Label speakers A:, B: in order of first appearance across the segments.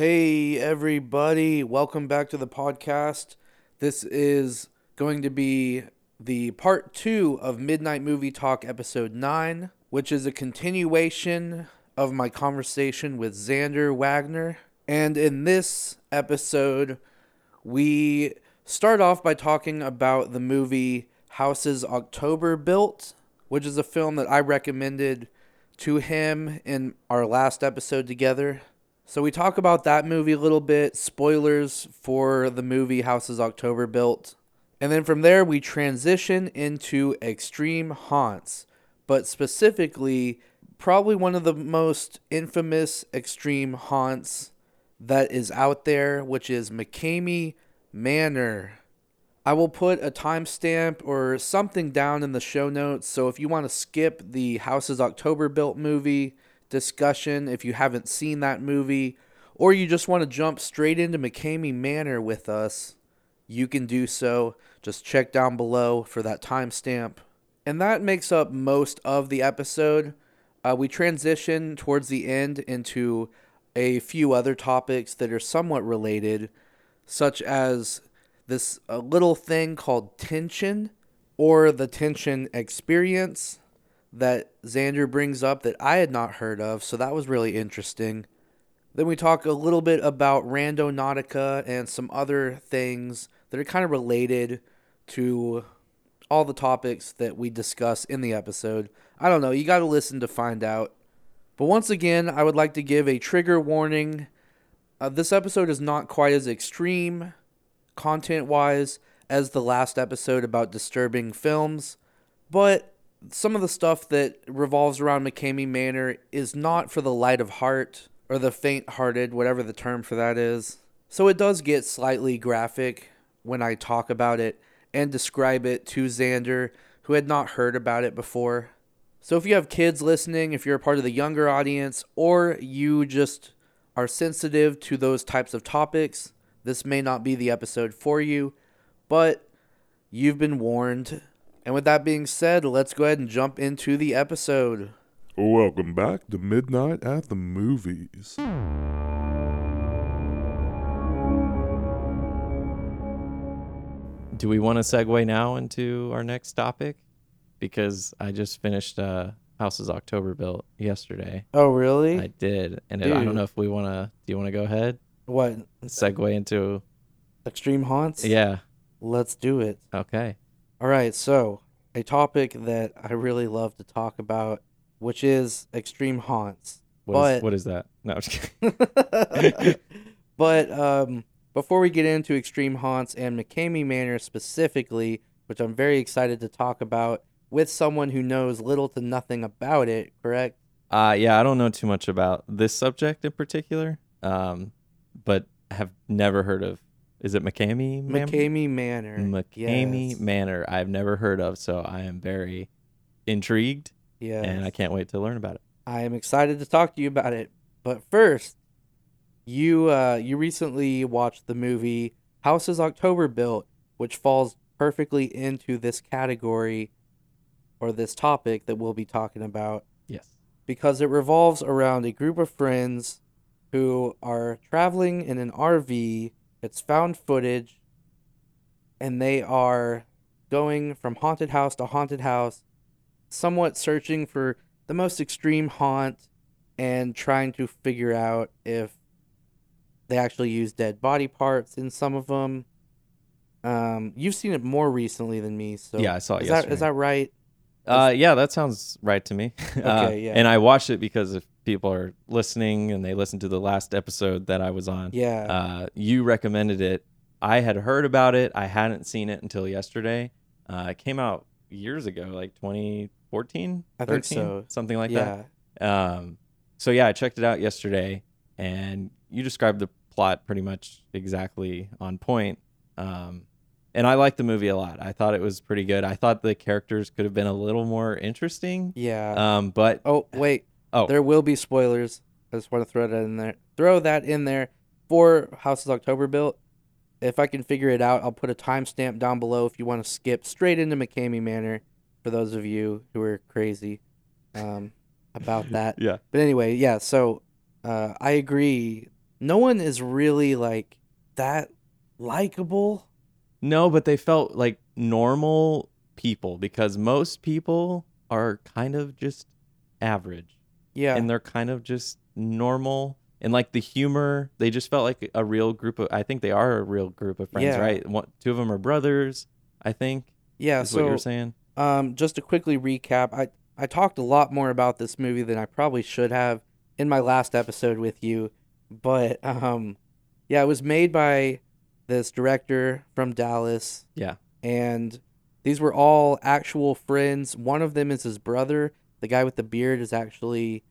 A: Hey, everybody. Welcome back to the podcast. This is going to be the part two of Midnight Movie Talk, episode nine, which is a continuation of my conversation with Xander Wagner. And in this episode, we start off by talking about the movie Houses October Built, which is a film that I recommended to him in our last episode together. So we talk about that movie a little bit, spoilers for the movie Houses October Built. And then from there we transition into Extreme Haunts, but specifically probably one of the most infamous extreme haunts that is out there, which is McKamey Manor. I will put a timestamp or something down in the show notes. So if you want to skip the Houses October Built movie discussion, if you haven't seen that movie, or you just want to jump straight into McKamey Manor with us, you can do so. Just check down below for that timestamp. And that makes up most of the episode. Uh, we transition towards the end into a few other topics that are somewhat related, such as this a little thing called tension or the tension experience that Xander brings up that I had not heard of, so that was really interesting. Then we talk a little bit about Randonautica and some other things that are kind of related to all the topics that we discuss in the episode. I don't know, you got to listen to find out. But once again, I would like to give a trigger warning. Uh, this episode is not quite as extreme content wise as the last episode about disturbing films, but some of the stuff that revolves around McKamey Manor is not for the light of heart or the faint hearted, whatever the term for that is. So it does get slightly graphic when I talk about it and describe it to Xander, who had not heard about it before. So if you have kids listening, if you're a part of the younger audience, or you just are sensitive to those types of topics, this may not be the episode for you, but you've been warned. And with that being said, let's go ahead and jump into the episode.
B: Welcome back to Midnight at the Movies.
C: Do we want to segue now into our next topic? Because I just finished uh, Houses October Built yesterday.
A: Oh, really?
C: I did, and I don't know if we want to. Do you want to go ahead
A: what?
C: segue into?
A: Extreme haunts?
C: Yeah.
A: Let's do it.
C: Okay.
A: All right, so a topic that I really love to talk about, which is extreme haunts.
C: What is,
A: But-
C: what is that? No, I'm just kidding.
A: but um, before we get into extreme haunts and McKamey Manor specifically, which I'm very excited to talk about with someone who knows little to nothing about it, correct?
C: Uh, yeah, I don't know too much about this subject in particular, um, but have never heard of. Is it McKamey? Mam-
A: McKamey Manor.
C: McKamey
A: yes.
C: Manor. I've never heard of, so I am very intrigued,
A: Yes.
C: and I can't wait to learn about it.
A: I am excited to talk to you about it. But first, you uh, you recently watched the movie Houses October Built, which falls perfectly into this category or this topic that we'll be talking about
C: Yes.
A: because it revolves around a group of friends who are traveling in an RV. It's found footage, and they are going from haunted house to haunted house, somewhat searching for the most extreme haunt and trying to figure out if they actually use dead body parts in some of them. Um, you've seen it more recently than me, so
C: Yeah, I saw it
A: is that
C: yesterday.
A: is that right?
C: Uh, yeah, that sounds right to me. Uh,
A: Okay, yeah.
C: And I watched it because if people are listening and they listened to the last episode that I was on,
A: Yeah.
C: uh, you recommended it. I had heard about it. I hadn't seen it until yesterday. Uh, it came out years ago, like 2014,
A: I think so.
C: something like
A: yeah.
C: that. Um, so yeah, I checked it out yesterday, and you described the plot pretty much exactly on point. Um, and I liked the movie a lot. I thought it was pretty good. I thought the characters could have been a little more interesting.
A: Yeah.
C: Um, but
A: oh wait.
C: Oh.
A: There will be spoilers. I just want to throw that in there. Throw that in there for Houses October built. If I can figure it out, I'll put a timestamp down below if you want to skip straight into McKamey Manor for those of you who are crazy um, about that.
C: yeah,
A: But anyway, yeah. So uh, I agree no one is really like that likable.
C: No, but they felt like normal people because most people are kind of just average
A: Yeah.
C: and they're kind of just normal and like the humor they just felt like a real group of i think they are a real group of friends
A: Yeah.
C: right One, two of them are brothers i think
A: yeah.
C: is what you
A: So
C: were saying
A: Um, just to quickly recap, I, I talked a lot more about this movie than I probably should have in my last episode with you. But um, yeah, it was made by this director from Dallas,
C: yeah
A: and these were all actual friends. One of them is his brother. The guy with the beard is actually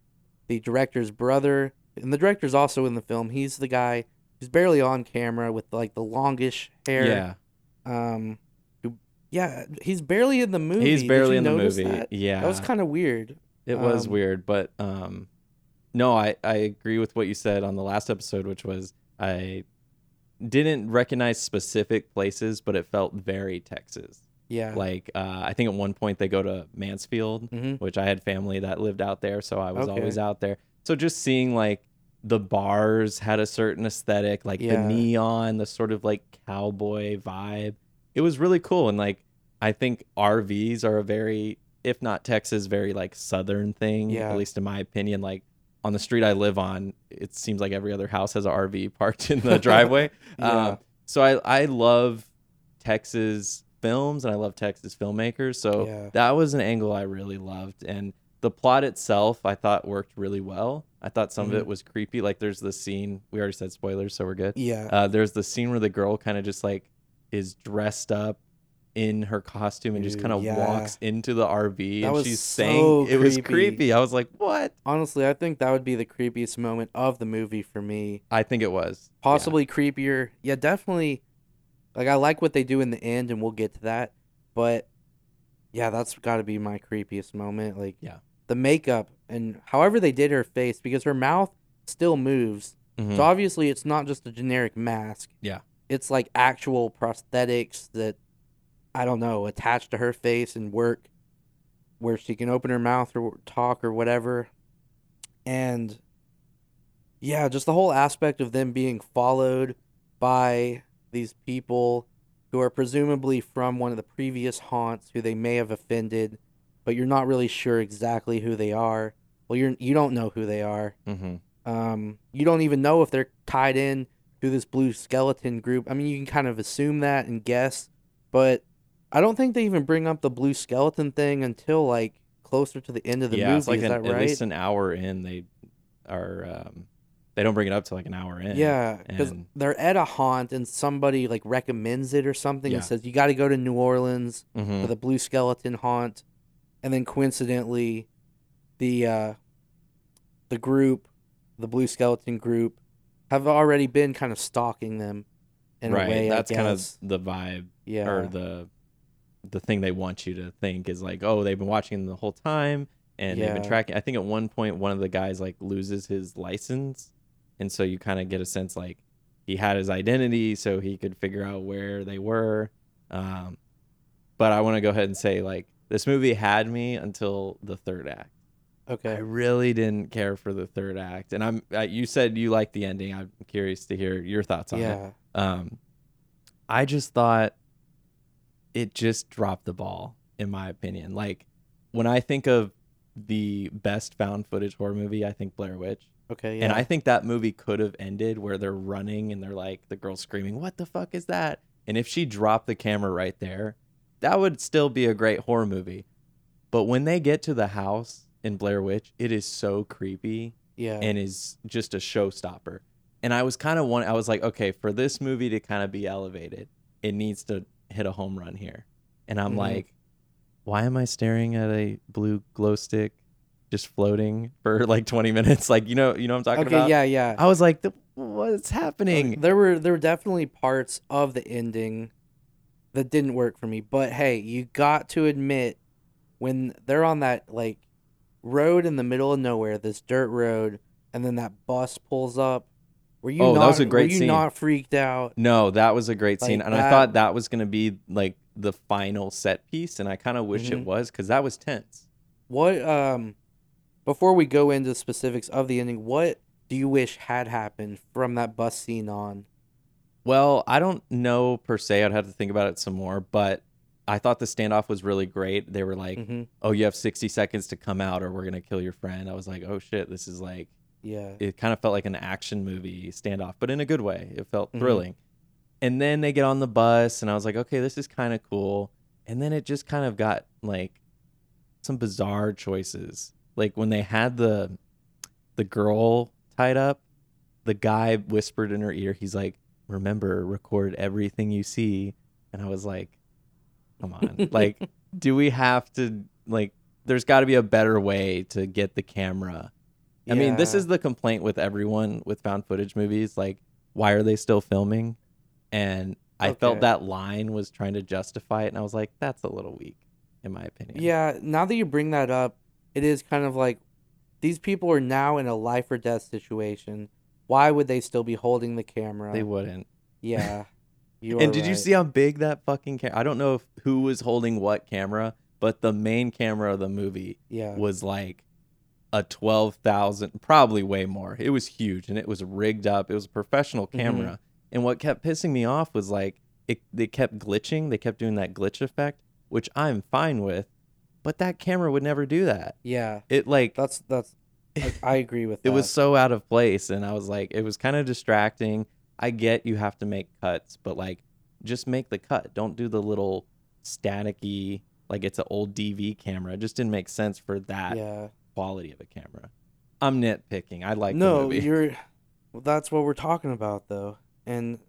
A: the director's brother, and the director's also in the film. He's the guy who's barely on camera with like the longish hair.
C: yeah
A: Um, who, yeah, he's barely in the movie.
C: he's barely in the movie
A: That?
C: yeah
A: That was kind of weird.
C: it was
A: um,
C: weird but um no i i agree with what you said on the last episode which was i didn't recognize specific places but it felt very texas
A: Yeah.
C: like uh, i think at one point they go to mansfield
A: hmm
C: which I had family that lived out there, so I was
A: Okay.
C: always out there. So just seeing like the bars had a certain aesthetic, like the neon, the sort of like cowboy vibe. It was really cool and like I think RVs are a very if not Texas very like southern thing,
A: Yeah.
C: at least in my opinion like on the street I live on, it seems like every other house has an RV parked in the driveway.
A: Yeah.
C: Um, so I I love Texas films and I love Texas filmmakers. So
A: Yeah.
C: that was an angle I really loved. And the plot itself I thought worked really well. I thought some
A: Mhm.
C: of it was creepy. Like there's the scene we already said spoilers, so we're good.
A: yeah.
C: Uh, there's the scene where the girl kind of just like is dressed up in her costume and just kind of
A: yeah.
C: walks into the RV
A: That
C: and she's
A: so
C: saying it was
A: creepy.
C: creepy. I was like, what?
A: Honestly, I think that would be the creepiest moment of the movie for me.
C: I think it was Yeah.
A: Possibly creepier. Yeah, definitely. Like I like what they do in the end, and we'll get to that. But yeah, that's got to be my creepiest moment. Like
C: Yeah.
A: the makeup and however they did her face because her mouth still moves.
C: Mhm.
A: So obviously it's not just a generic mask.
C: Yeah.
A: It's like actual prosthetics that I don't know, attached to her face and work where she can open her mouth or talk or whatever. And yeah, just the whole aspect of them being followed by these people who are presumably from one of the previous haunts who they may have offended, but you're not really sure exactly who they are. Well, you're you don't know who they are.
C: Mhm.
A: Um, you don't even know if they're tied in to this blue skeleton group. I mean, you can kind of assume that and guess, but I don't think they even bring up the blue skeleton thing until like closer to the end of the
C: yeah,
A: movie.
C: it's like
A: Is
C: an,
A: that
C: at least an hour in. They are um, they don't bring it up to like an hour in.
A: Yeah, because
C: and-
A: they're at a haunt and somebody like recommends it or something
C: Yeah.
A: and says you got to go to New Orleans
C: Mhm.
A: for the blue skeleton haunt, and then coincidentally, the uh, the group, the blue skeleton group, have already been kind of stalking them. In
C: right.
A: a way,
C: That's kind of the vibe
A: yeah.
C: or the the thing they want you to think is like, oh, they've been watching the whole time and they've been tracking. I think at one point one of the guys like loses his license, and so you kind of get a sense like he had his identity, so he could figure out where they were. Um, but I want to go ahead and say like this movie had me until the third act.
A: Okay.
C: I really didn't care for the third act, and I'm. Uh, you said you liked the ending. I'm curious to hear your thoughts on it.
A: Yeah.
C: Um, I just thought it just dropped the ball, in my opinion. Like when I think of the best found footage horror movie, I think Blair Witch.
A: Okay. Yeah.
C: And I think that movie could have ended where they're running and they're like, the girl screaming, What the fuck is that? And if she dropped the camera right there, that would still be a great horror movie. But when they get to the house in Blair Witch, it is so creepy
A: yeah.
C: and is just a showstopper. And I was kind of one. I was like, okay, for this movie to kind of be elevated, it needs to hit a home run here. And I'm
A: Mhm.
C: like, why am I staring at a blue glow stick just floating for like 20 minutes? Like, you know, you know what I'm talking
A: okay.
C: about?
A: Yeah. Yeah.
C: I was like, what's happening?
A: There were there were definitely parts of the ending that didn't work for me. But hey, you got to admit when they're on that like road in the middle of nowhere, this dirt road, and then that bus pulls up. Were you
C: Oh, that was a great
A: were you
C: scene.
A: not freaked out?
C: No, that was a great scene,
A: Like
C: and I thought that was gonna be like the final set piece, and I kind of wish
A: Mhm.
C: it was because that was tense.
A: What um before we go into the specifics of the ending, what do you wish had happened from that bus scene on?
C: Well, I don't know per se. I'd have to think about it some more, but I thought the standoff was really great. They were like,
A: hmm
C: "Oh, you have 60 seconds to come out, or we're gonna kill your friend." I was like, "Oh shit, this is like."
A: Yeah.
C: It kind of felt like an action movie standoff, but in a good way. It felt
A: Mhm.
C: thrilling. And then they get on the bus, and I was like, "Okay, this is kind of cool." And then it just kind of got like some bizarre choices. Like when they had the the girl tied up, the guy whispered in her ear, he's like, "Remember, record everything you see." And I was like, "Come on. like do we have to like there's got to be a better way to get the camera." I mean, this is the complaint with everyone with found footage movies, like why are they still filming? And I
A: Okay.
C: felt that line was trying to justify it and I was like, that's a little weak in my opinion.
A: Yeah, now that you bring that up, it is kind of like these people are now in a life or death situation. Why would they still be holding the camera?
C: They wouldn't.
A: Yeah. You
C: and did you see how big that fucking camera? I don't know if who was holding what camera, but the main camera of the movie
A: Yeah.
C: was like a 12,000, probably way more. It was huge and it was rigged up. It was a professional
A: Mm-hmm.
C: camera. And what kept pissing me off was like it they kept glitching. They kept doing that glitch effect, which I'm fine with, but that camera would never do that.
A: Yeah.
C: It like
A: That's that's I, I agree with that.
C: it was so out of place and I was like it was kind of distracting. I get you have to make cuts, but like just make the cut. Don't do the little staticky like it's an old DV camera. It just didn't make sense for that
A: Yeah.
C: quality of a camera. I'm nitpicking. I like
A: no, you're well, that's what we're talking about though. And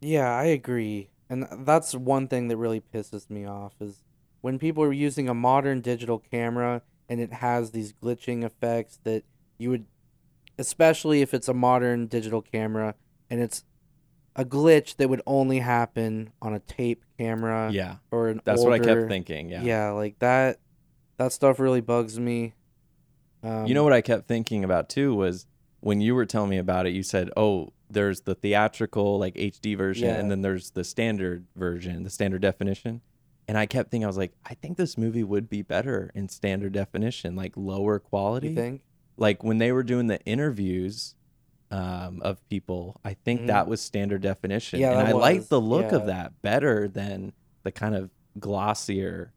A: yeah, I agree. And that's one thing that really pisses me off is when people are using a modern digital camera and it has these glitching effects that you would especially if it's a modern digital camera and it's a glitch that would only happen on a tape camera
C: yeah,
A: or an
C: that's what I kept thinking. Yeah.
A: Yeah, like that that stuff really bugs me. Um,
C: you know what I kept thinking about too was when you were telling me about it, you said, "Oh, there's the theatrical like HD version,
A: Yeah.
C: and then there's the standard version, the standard definition." And I kept thinking, I was like, I think this movie would be better in standard definition, like lower quality.
A: you think?
C: Like when they were doing the interviews um, of people, I think
A: Mhm.
C: that was standard definition,
A: Yeah,
C: and I like
A: was,
C: the look
A: yeah.
C: of that better than the kind of glossier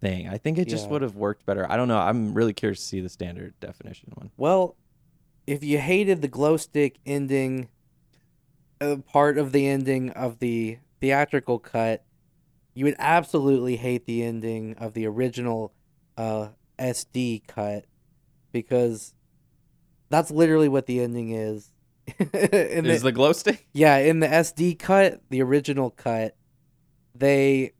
C: thing. I think it just
A: Yeah.
C: would have worked better. I don't know. I'm really curious to see the standard definition one.
A: Well, if you hated the glow stick ending, uh, part of the ending of the theatrical cut, you would absolutely hate the ending of the original uh, SD cut because that's literally what the ending is. in
C: Is the glow stick?
A: Yeah, in the SD cut, the original cut, they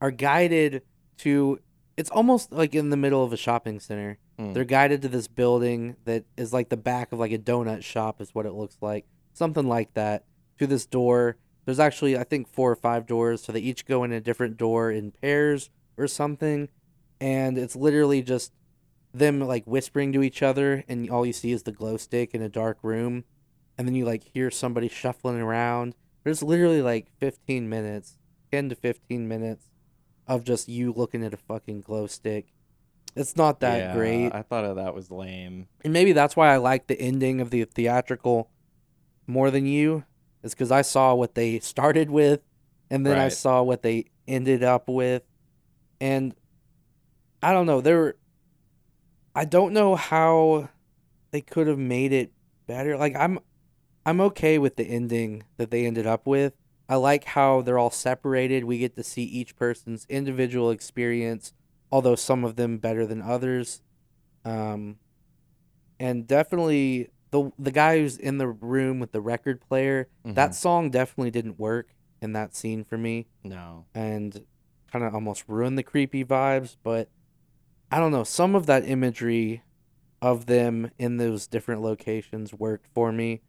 A: are guided to. It's almost like in the middle of a shopping center.
C: Hmm.
A: They're guided to this building that is like the back of like a donut shop, is what it looks like. Something like that. To this door. There's actually, I think, four or five doors, so they each go in a different door in pairs or something. And it's literally just them like whispering to each other, and all you see is the glow stick in a dark room and then you like hear somebody shuffling around. There's literally like 15 minutes, 10 to 15 minutes of just you looking at a fucking glow stick. It's not that
C: Yeah,
A: great.
C: I thought of that was lame.
A: And maybe that's why I like the ending of the theatrical more than you, is because I saw what they started with and then I saw what they ended up with. And I don't know, there were, I don't know how they could have made it better. Like I'm I'm okay with the ending that they ended up with. I like how they're all separated. We get to see each person's individual experience, although some of them better than others. Um, and definitely the the guy who's in the room with the record player, that
C: Mhm.
A: song definitely didn't work in that scene for me
C: no.
A: and kind of almost ruined the creepy vibes. But I don't know, some of that imagery of them in those different locations worked for me.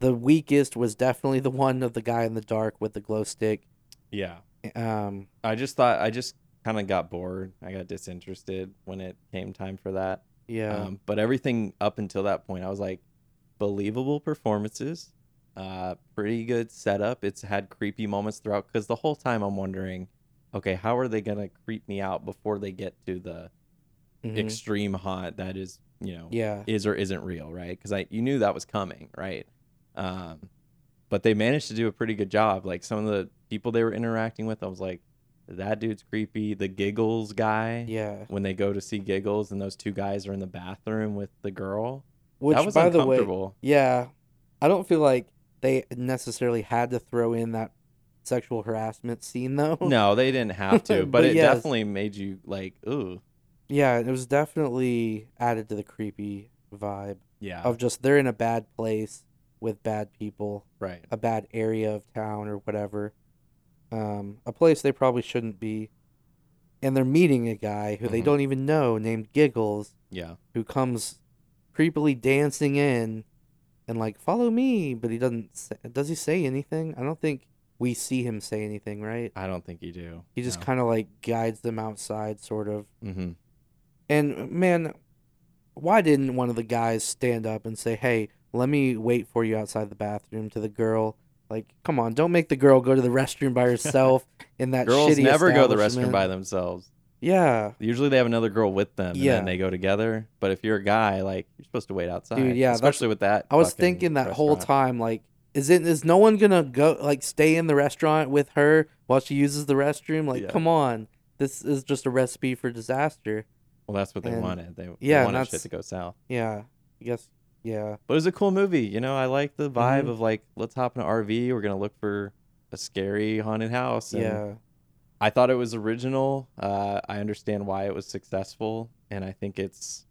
A: The weakest was definitely the one of the guy in the dark with the glow stick.
C: Yeah.
A: Um,
C: I just thought I just kind of got bored. I got disinterested when it came time for that.
A: Yeah,
C: Um, but everything up until that point, I was like, believable performances, uh, pretty good setup. It's had creepy moments throughout because the whole time I'm wondering, okay, how are they gonna creep me out before they get to the
A: Mhm.
C: extreme haunt that is you know
A: Yeah.
C: is or isn't real, right? Because I you knew that was coming, right? Um, but they managed to do a pretty good job. Like some of the people they were interacting with, I was like, that dude's creepy. The giggles guy,
A: Yeah.
C: when they go to see giggles, and those two guys are in the bathroom with the girl.
A: Which,
C: that was
A: by the way,
C: uncomfortable.
A: yeah, I don't feel like they necessarily had to throw in that sexual harassment scene though.
C: no, they didn't have to, but,
A: But
C: it
A: yes.
C: definitely made you like, ooh,
A: Yeah, it was definitely added to the creepy vibe
C: yeah,
A: of just they're in a bad place with bad people,
C: right,
A: a bad area of town or whatever. Um, a place they probably shouldn't be. And they're meeting a guy who they
C: Mhm.
A: don't even know named Giggles
C: yeah,
A: who comes creepily dancing in and like follow me, but he doesn't say, does he say anything? I don't think we see him say anything, right?
C: I don't think you do.
A: He just kind of like guides them outside sort of.
C: mm-hmm.
A: And man, why didn't one of the guys stand up and say, "Hey, let me wait for you outside the bathroom" to the girl? Like, come on, don't make the girl go to the restroom by herself in that
C: Girls
A: shitty
C: never go to the restroom by themselves.
A: Yeah,
C: Usually they have another girl with them, and
A: Yeah.
C: then they go together. But if you're a guy, like you're supposed to wait outside.
A: Dude, yeah, that's-
C: especially with that.
A: I was
C: fucking
A: thinking that whole
C: restaurant.
A: time, like, is it is no one gonna go like stay in the restaurant with her while she uses the restroom? Like,
C: Yeah.
A: come on, this is just a recipe for disaster.
C: Well, that's what they
A: and-
C: wanted. They, they
A: yeah, and
C: wanted shit
A: that's-
C: to go south.
A: Yeah, I guess. Yeah,
C: But it was a cool movie. You know, I like the vibe
A: Mhm.
C: of like, let's hop in an RV. We're gonna look for a scary haunted house. And
A: yeah,
C: I thought it was original. Uh, I understand why it was successful, and I think it's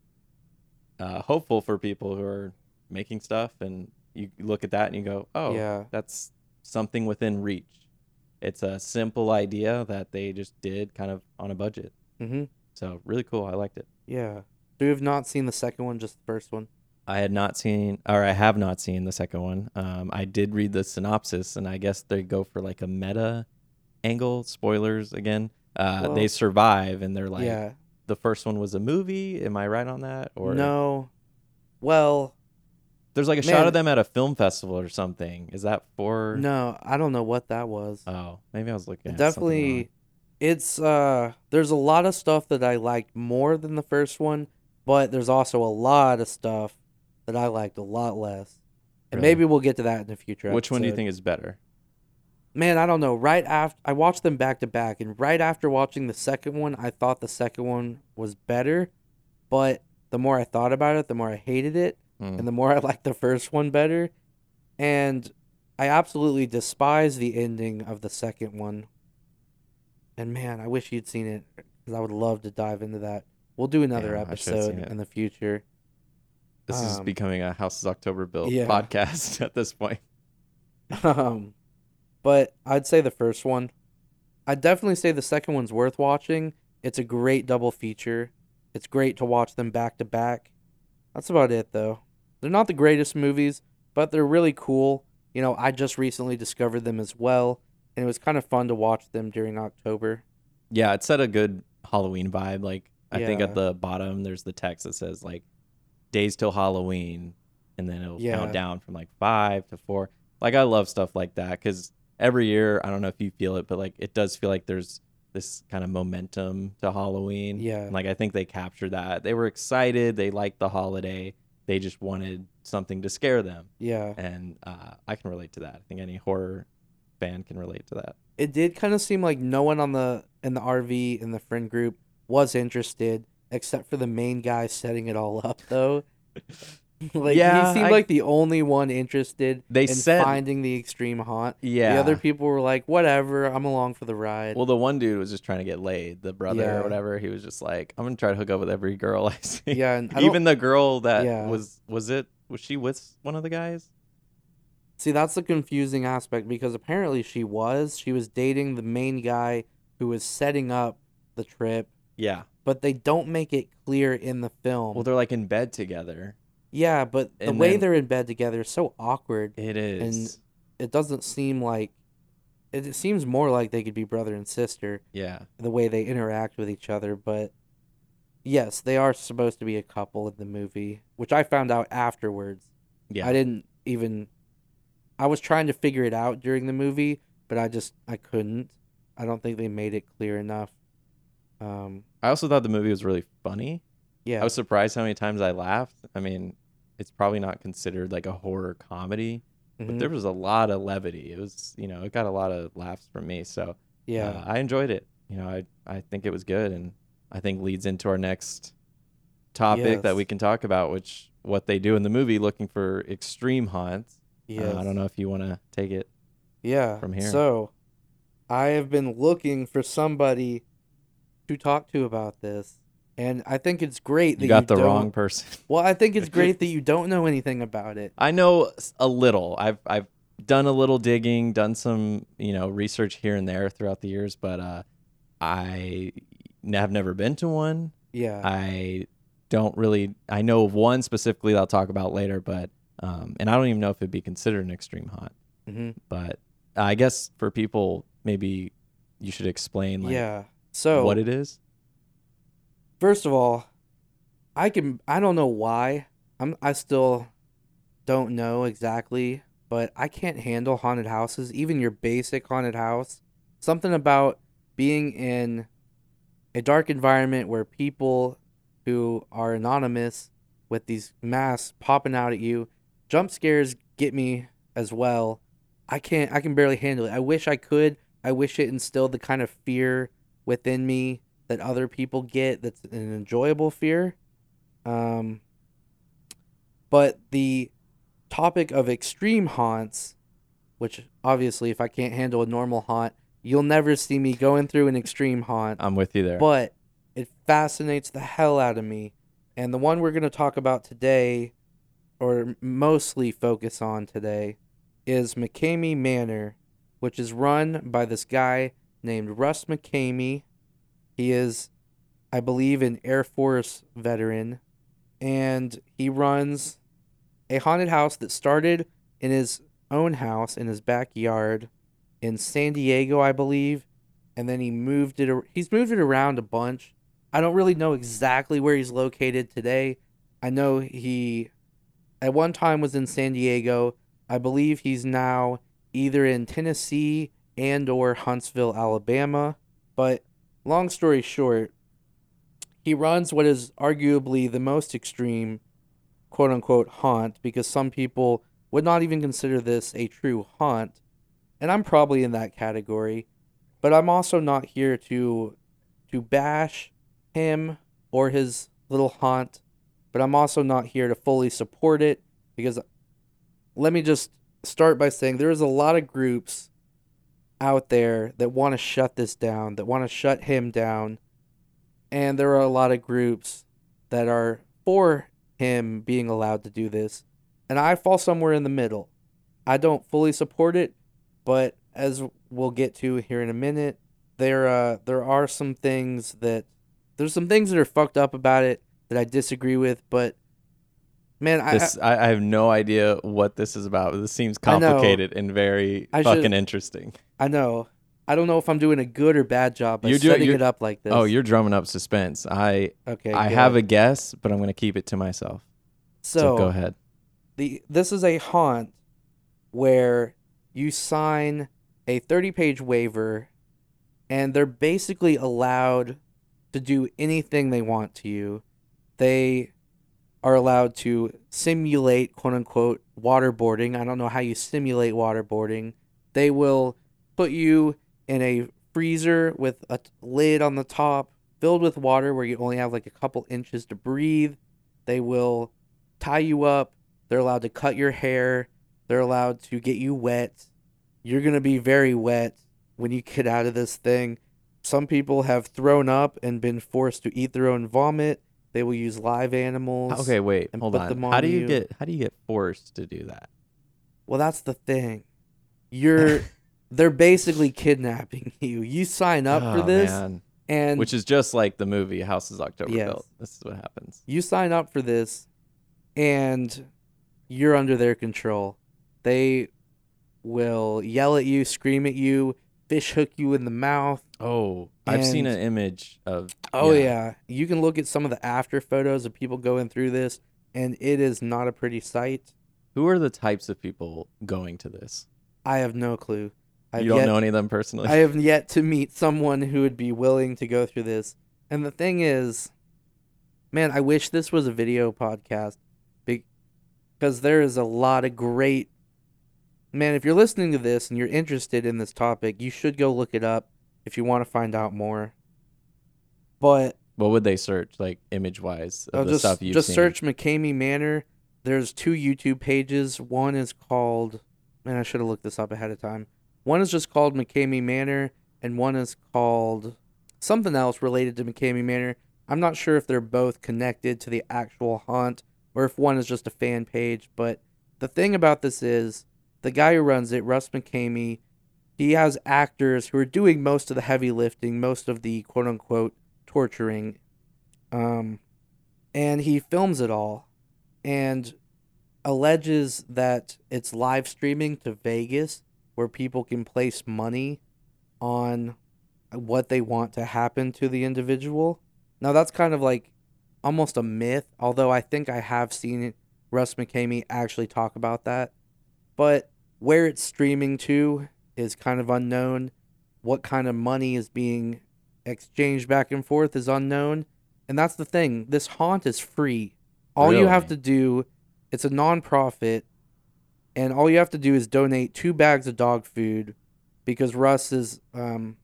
C: uh, hopeful for people who are making stuff. And you look at that and you go, "Oh,
A: yeah.
C: that's something within reach." It's a simple idea that they just did kind of on a budget.
A: Mm-hmm.
C: So really cool. I liked it.
A: Yeah. So you have not seen the second one, just the first one.
C: I had not seen, or I have not seen the second one. Um, I did read the synopsis, and I guess they go for like a meta angle. Spoilers again. Uh,
A: Well-
C: they survive, and they're like,
A: yeah.
C: the first one was a movie. Am I right on that? Or
A: no. Well,
C: there's like a shot of them at a film festival or something. Is that for?
A: no, I don't know what that was.
C: Oh, maybe I was looking.
A: Definitely, it's uh, there's a lot of stuff that I liked more than the first one, but there's also a lot of stuff that I liked a lot less. And
C: Really?
A: maybe we'll get to that in the future.
C: Which one do you
A: episode.
C: think is better?
A: Man, I don't know. Right after I watched them back to back, and right after watching the second one, I thought the second one was better. But the more I thought about it, the more I hated it,
C: Hmm.
A: and the more I liked the first one better. And I absolutely despise the ending of the second one. And man, I wish you'd seen it because I would love to dive into that. We'll do another
C: Yeah, I should've
A: episode
C: it.
A: in the future.
C: This is
A: um,
C: becoming a House Houses October Built
A: yeah.
C: podcast at this point.
A: Um, but I'd say the first one. I'd definitely say the second one's worth watching. It's a great double feature. It's great to watch them back to back. That's about it, though. They're not the greatest movies, but they're really cool. You know, I just recently discovered them as well, and it was kind of fun to watch them during October.
C: Yeah, it set a good Halloween vibe. Like I think at the bottom there's the text that says like days till Halloween, and then it'll
A: Yeah.
C: count down from like five to four. Like I love stuff like that because every year I don't know if you feel it, but like it does feel like there's this kind of momentum to Halloween.
A: Yeah.
C: And, like I think they captured that. They were excited. They liked the holiday. They just wanted something to scare them,
A: Yeah.
C: and uh, I can relate to that. I think any horror fan can relate to that.
A: it did kind of seem like no one on the in the RV in the friend group was interested except for the main guy setting it all up though. like
C: Yeah,
A: he seemed
C: I-
A: like the only one interested
C: They
A: in
C: said-
A: finding the extreme haunt.
C: Yeah.
A: The other people were like, "Whatever, I'm along for the ride."
C: Well, the one dude was just trying to get laid. The brother
A: Yeah.
C: or whatever, he was just like, "I'm gonna try to hook up with every girl I see."
A: yeah, and I
C: even the girl that
A: Yeah.
C: was was it was she with one of the guys?
A: see that's the confusing aspect because apparently she was she was dating the main guy who was setting up the trip,
C: Yeah.
A: But they don't make it clear in the film.
C: Well, they're like in bed together.
A: yeah, but the
C: and
A: way
C: then-
A: they're in bed together is so awkward.
C: It is.
A: And it doesn't seem like it, it seems more like they could be brother and sister
C: yeah.
A: the way they interact with each other but yes they are supposed to be a couple in the movie which i found out afterwards
C: Yeah.
A: i didn't even i was trying to figure it out during the movie but i just i couldn't i don't think they made it clear enough um
C: I also thought the movie was really funny.
A: Yeah.
C: I was surprised how many times I laughed. I mean, it's probably not considered like a horror comedy, but
A: Mhm.
C: there was a lot of levity. It was, you know, it got a lot of laughs from me. So
A: yeah.
C: uh, I enjoyed it. You know, I I think it was good, and I think leads into our next topic that we can talk about, which what they do in the movie, looking for extreme haunts. Uh. I don't know if you want to take it.
A: Yeah.
C: from here.
A: So, I have been looking for somebody to talk to about this, and I think it's great that
C: You got the
A: don't-
C: wrong person.
A: Well, I think it's great that you don't know anything about it.
C: I know a little. I've I've done a little digging, done some you know research here and there throughout the years, but uh, I have never been to one.
A: Yeah.
C: I don't really. I know of one specifically that I'll talk about later, but um, and I don't even know if it'd be considered an extreme haunt.
A: hmm
C: But I guess for people, maybe you should explain like
A: yeah. So
C: what it is.
A: First of all, I can I don't know why. I'm I still don't know exactly, but I can't handle haunted houses, even your basic haunted house. Something about being in a dark environment where people who are anonymous with these masks popping out at you, jump scares get me as well. I can't I can barely handle it. I wish I could. I wish it instilled the kind of fear within me that other people get that's an enjoyable fear. Um, but the topic of extreme haunts, which obviously, if I can't handle a normal haunt, you'll never see me going through an extreme haunt.
C: I'm with you there.
A: But it fascinates the hell out of me. And the one we're going to talk about today, or mostly focus on today, is McKamey Manor, which is run by this guy named Russ McKamey. He is, I believe, an Air Force veteran, and he runs a haunted house that started in his own house in his backyard in San Diego, I believe, and then he moved it. He's moved it around a bunch. I don't really know exactly where he's located today. I know he, at one time, was in San Diego. I believe he's now either in Tennessee and or Huntsville, Alabama. But long story short, he runs what is arguably the most extreme, quote unquote, haunt because some people would not even consider this a true haunt. And I'm probably in that category. But I'm also not here to to bash him or his little haunt, but I'm also not here to fully support it because let me just start by saying there's a lot of groups out there that want to shut this down, that want to shut him down, and there are a lot of groups that are for him being allowed to do this, and I fall somewhere in the middle. I don't fully support it, but as we'll get to here in a minute, there uh there are some things that there's some things that are fucked up about it that I disagree with, but man, I,
C: this I, I have no idea what this is about. This seems complicated and very
A: I should-
C: fucking interesting.
A: I know I don't know if I'm doing a good or bad job by
C: You're doing-
A: setting it up like this.
C: Oh, you're drumming up suspense. I
A: okay.
C: I have a guess, but I'm gonna keep it to myself. So,
A: so,
C: go ahead.
A: the this is a haunt where you sign a 30 page waiver and they're basically allowed to do anything they want to you they are allowed to simulate quote unquote waterboarding i don't know how you simulate waterboarding they will put you in a freezer with a lid on the top filled with water where you only have like a couple inches to breathe they will tie you up they're allowed to cut your hair. They're allowed to get you wet. You're going to be very wet when you get out of this thing. Some people have thrown up and been forced to eat their own vomit. They will use live animals.
C: Okay, wait, hold on.
A: them
C: How do you
A: you.
C: get how do you get forced to do that?
A: Well, that's the thing. You're they're basically kidnapping you. You sign up for
C: Oh,
A: this
C: man.
A: and
C: which is just like the movie Houses October
A: Yes.
C: Built. This is what happens.
A: you sign up for this and you're under their control. They will yell at you, scream at you, fish hook you in the mouth.
C: Oh, I've seen an image of.
A: Oh yeah. You can look at some of the after photos of people going through this and it is not a pretty sight.
C: Who are the types of people going to this?
A: I have no clue. I've
C: you don't
A: yet,
C: know any of them personally.
A: I have yet to meet someone who would be willing to go through this. And the thing is, man, I wish this was a video podcast because there is a lot of great. Man, if you're listening to this and you're interested in this topic, you should go look it up if you want to find out more. But
C: What would they search, like image wise, of
A: I'll
C: the
A: just
C: stuff you've
A: just
C: seen?
A: search McKamey Manor. There's two YouTube pages. One is called man, I should have looked this up ahead of time. One is just called McKamey Manor, and one is called something else related to McKamey Manor. I'm not sure if they're both connected to the actual haunt or if one is just a fan page. But the thing about this is the guy who runs it, Russ McKamey, he has actors who are doing most of the heavy lifting, most of the quote unquote torturing. Um, and he films it all and alleges that it's live streaming to Vegas where people can place money on what they want to happen to the individual. Now that's kind of like almost a myth, although I think I have seen Russ McKamey actually talk about that. But where it's streaming to is kind of unknown. What kind of money is being exchanged back and forth is unknown. And that's the thing. This haunt is free. All you have to do, it's a nonprofit, and all you have to do is donate two bags of dog food because Russ is um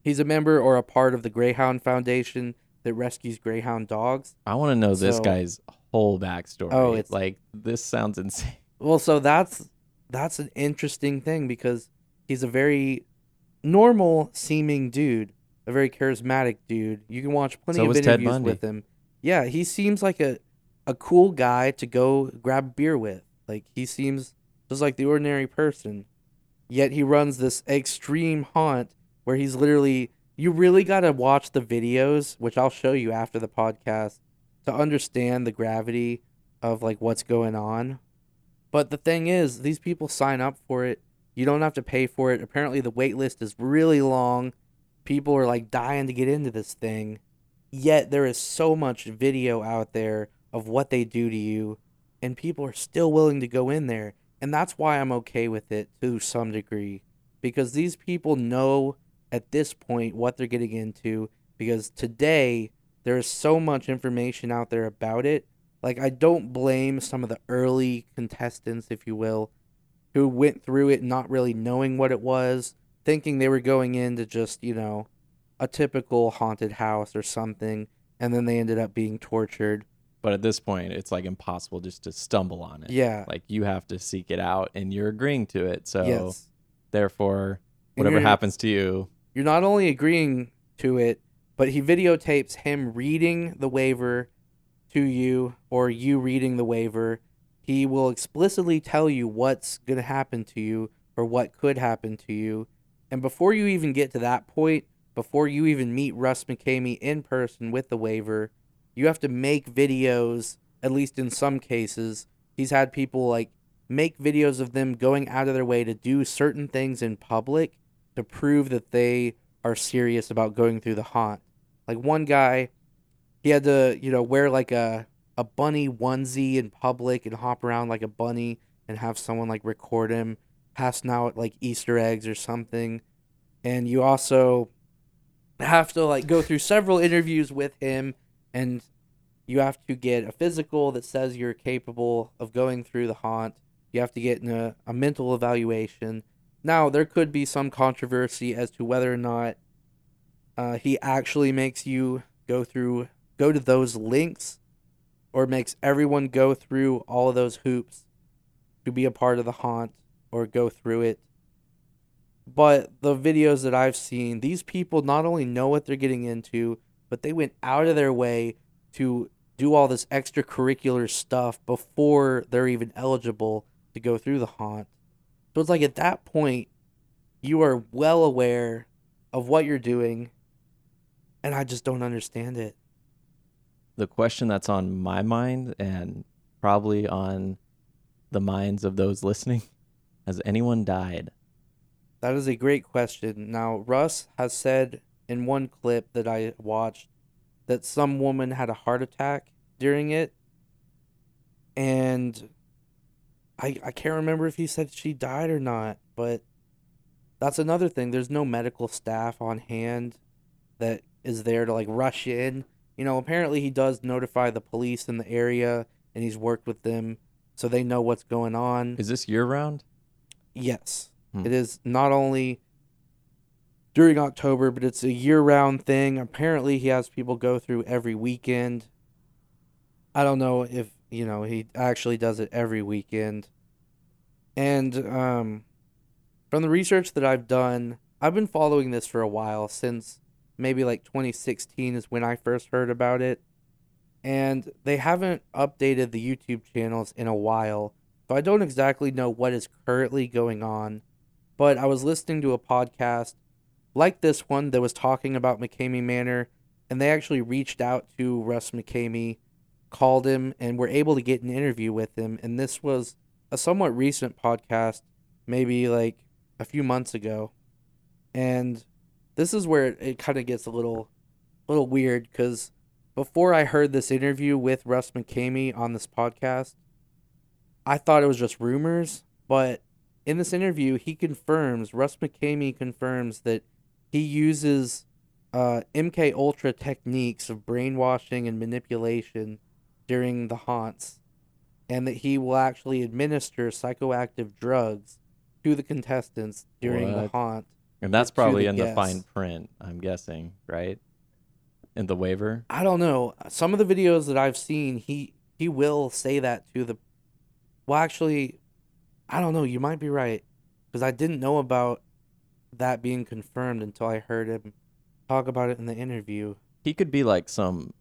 A: he's a member or a part of the Greyhound Foundation that rescues greyhound dogs.
C: I want to know this guy's whole backstory.
A: Oh, it's-
C: like this sounds insane.
A: Well, so that's that's an interesting thing because he's a very normal seeming dude, a very charismatic dude. You can watch plenty
C: So
A: of interviews with him. Yeah, he seems like a a cool guy to go grab beer with. Like he seems just like the ordinary person. Yet he runs this extreme haunt where he's literally you really got to watch the videos, which I'll show you after the podcast to understand the gravity of like what's going on. But the thing is, these people sign up for it. You don't have to pay for it. Apparently, the wait list is really long. People are like dying to get into this thing. Yet, there is so much video out there of what they do to you, and people are still willing to go in there. And that's why I'm okay with it to some degree. Because these people know at this point what they're getting into. Because today, there is so much information out there about it like I don't blame some of the early contestants, if you will, who went through it not really knowing what it was, thinking they were going into just, you know, a typical haunted house or something, and then they ended up being tortured.
C: But at this point, it's like impossible just to stumble on it.
A: Yeah.
C: Like you have to seek it out, and you're agreeing to it. So
A: yes.
C: therefore, whatever happens to you,
A: You're not only agreeing to it, but he videotapes him reading the waiver to you or you reading the waiver. He will explicitly tell you what's going to happen to you or what could happen to you. And before you even get to that point, before you even meet Russ McKamey in person with the waiver, you have to make videos, at least in some cases. He's had people like make videos of them going out of their way to do certain things in public to prove that they are serious about going through the haunt. Like one guy, he had to, you know, wear like a a bunny onesie in public and hop around like a bunny and have someone like record him passing out like Easter eggs or something. And you also have to like go through several interviews with him and you have to get a physical that says you're capable of going through the haunt. You have to get a, a mental evaluation. Now, there could be some controversy as to whether or not uh, he actually makes you go through, go to those links, or makes everyone go through all of those hoops to be a part of the haunt or go through it. But the videos that I've seen, these people not only know what they're getting into, but they went out of their way to do all this extracurricular stuff before they're even eligible to go through the haunt. So it's like at that point, you are well aware of what you're doing, and I just don't understand it.
C: The question that's on my mind and probably on the minds of those listening has anyone died?
A: That is a great question. Now, Russ has said in one clip that I watched that some woman had a heart attack during it. And I I can't remember if he said she died or not, but that's another thing. There's no medical staff on hand that is there to like rush in you know, apparently he does notify the police in the area and he's worked with them so they know what's going on.
C: Is this year round?
A: Yes.
C: Hmm.
A: It is not only during October, but it's a year round thing. Apparently, he has people go through every weekend. I don't know if, you know, he actually does it every weekend. And um, from the research that I've done, I've been following this for a while since maybe like 2016 is when I first heard about it. And they haven't updated the YouTube channels in a while. So I don't exactly know what is currently going on. But I was listening to a podcast like this one that was talking about McKamey Manor, and they actually reached out to Russ McKamey, called him, and were able to get an interview with him. And this was a somewhat recent podcast, maybe like a few months ago. And this is where it, it kind of gets a little, little weird because before I heard this interview with Russ McKamey on this podcast, I thought it was just rumors, but in this interview, he confirms Russ McKamey confirms that he uses uh, MK Ultra techniques of brainwashing and manipulation during the haunts, and that he will actually administer psychoactive drugs to the contestants during the haunt.
C: And that's probably in the fine print, I'm guessing, right? In the waiver.
A: I don't know. Some of the videos that I've seen, he he will say that to the. Well, actually, I don't know. You might be right, because I didn't know about that being confirmed until I heard him talk about it in the interview.
C: He could be like some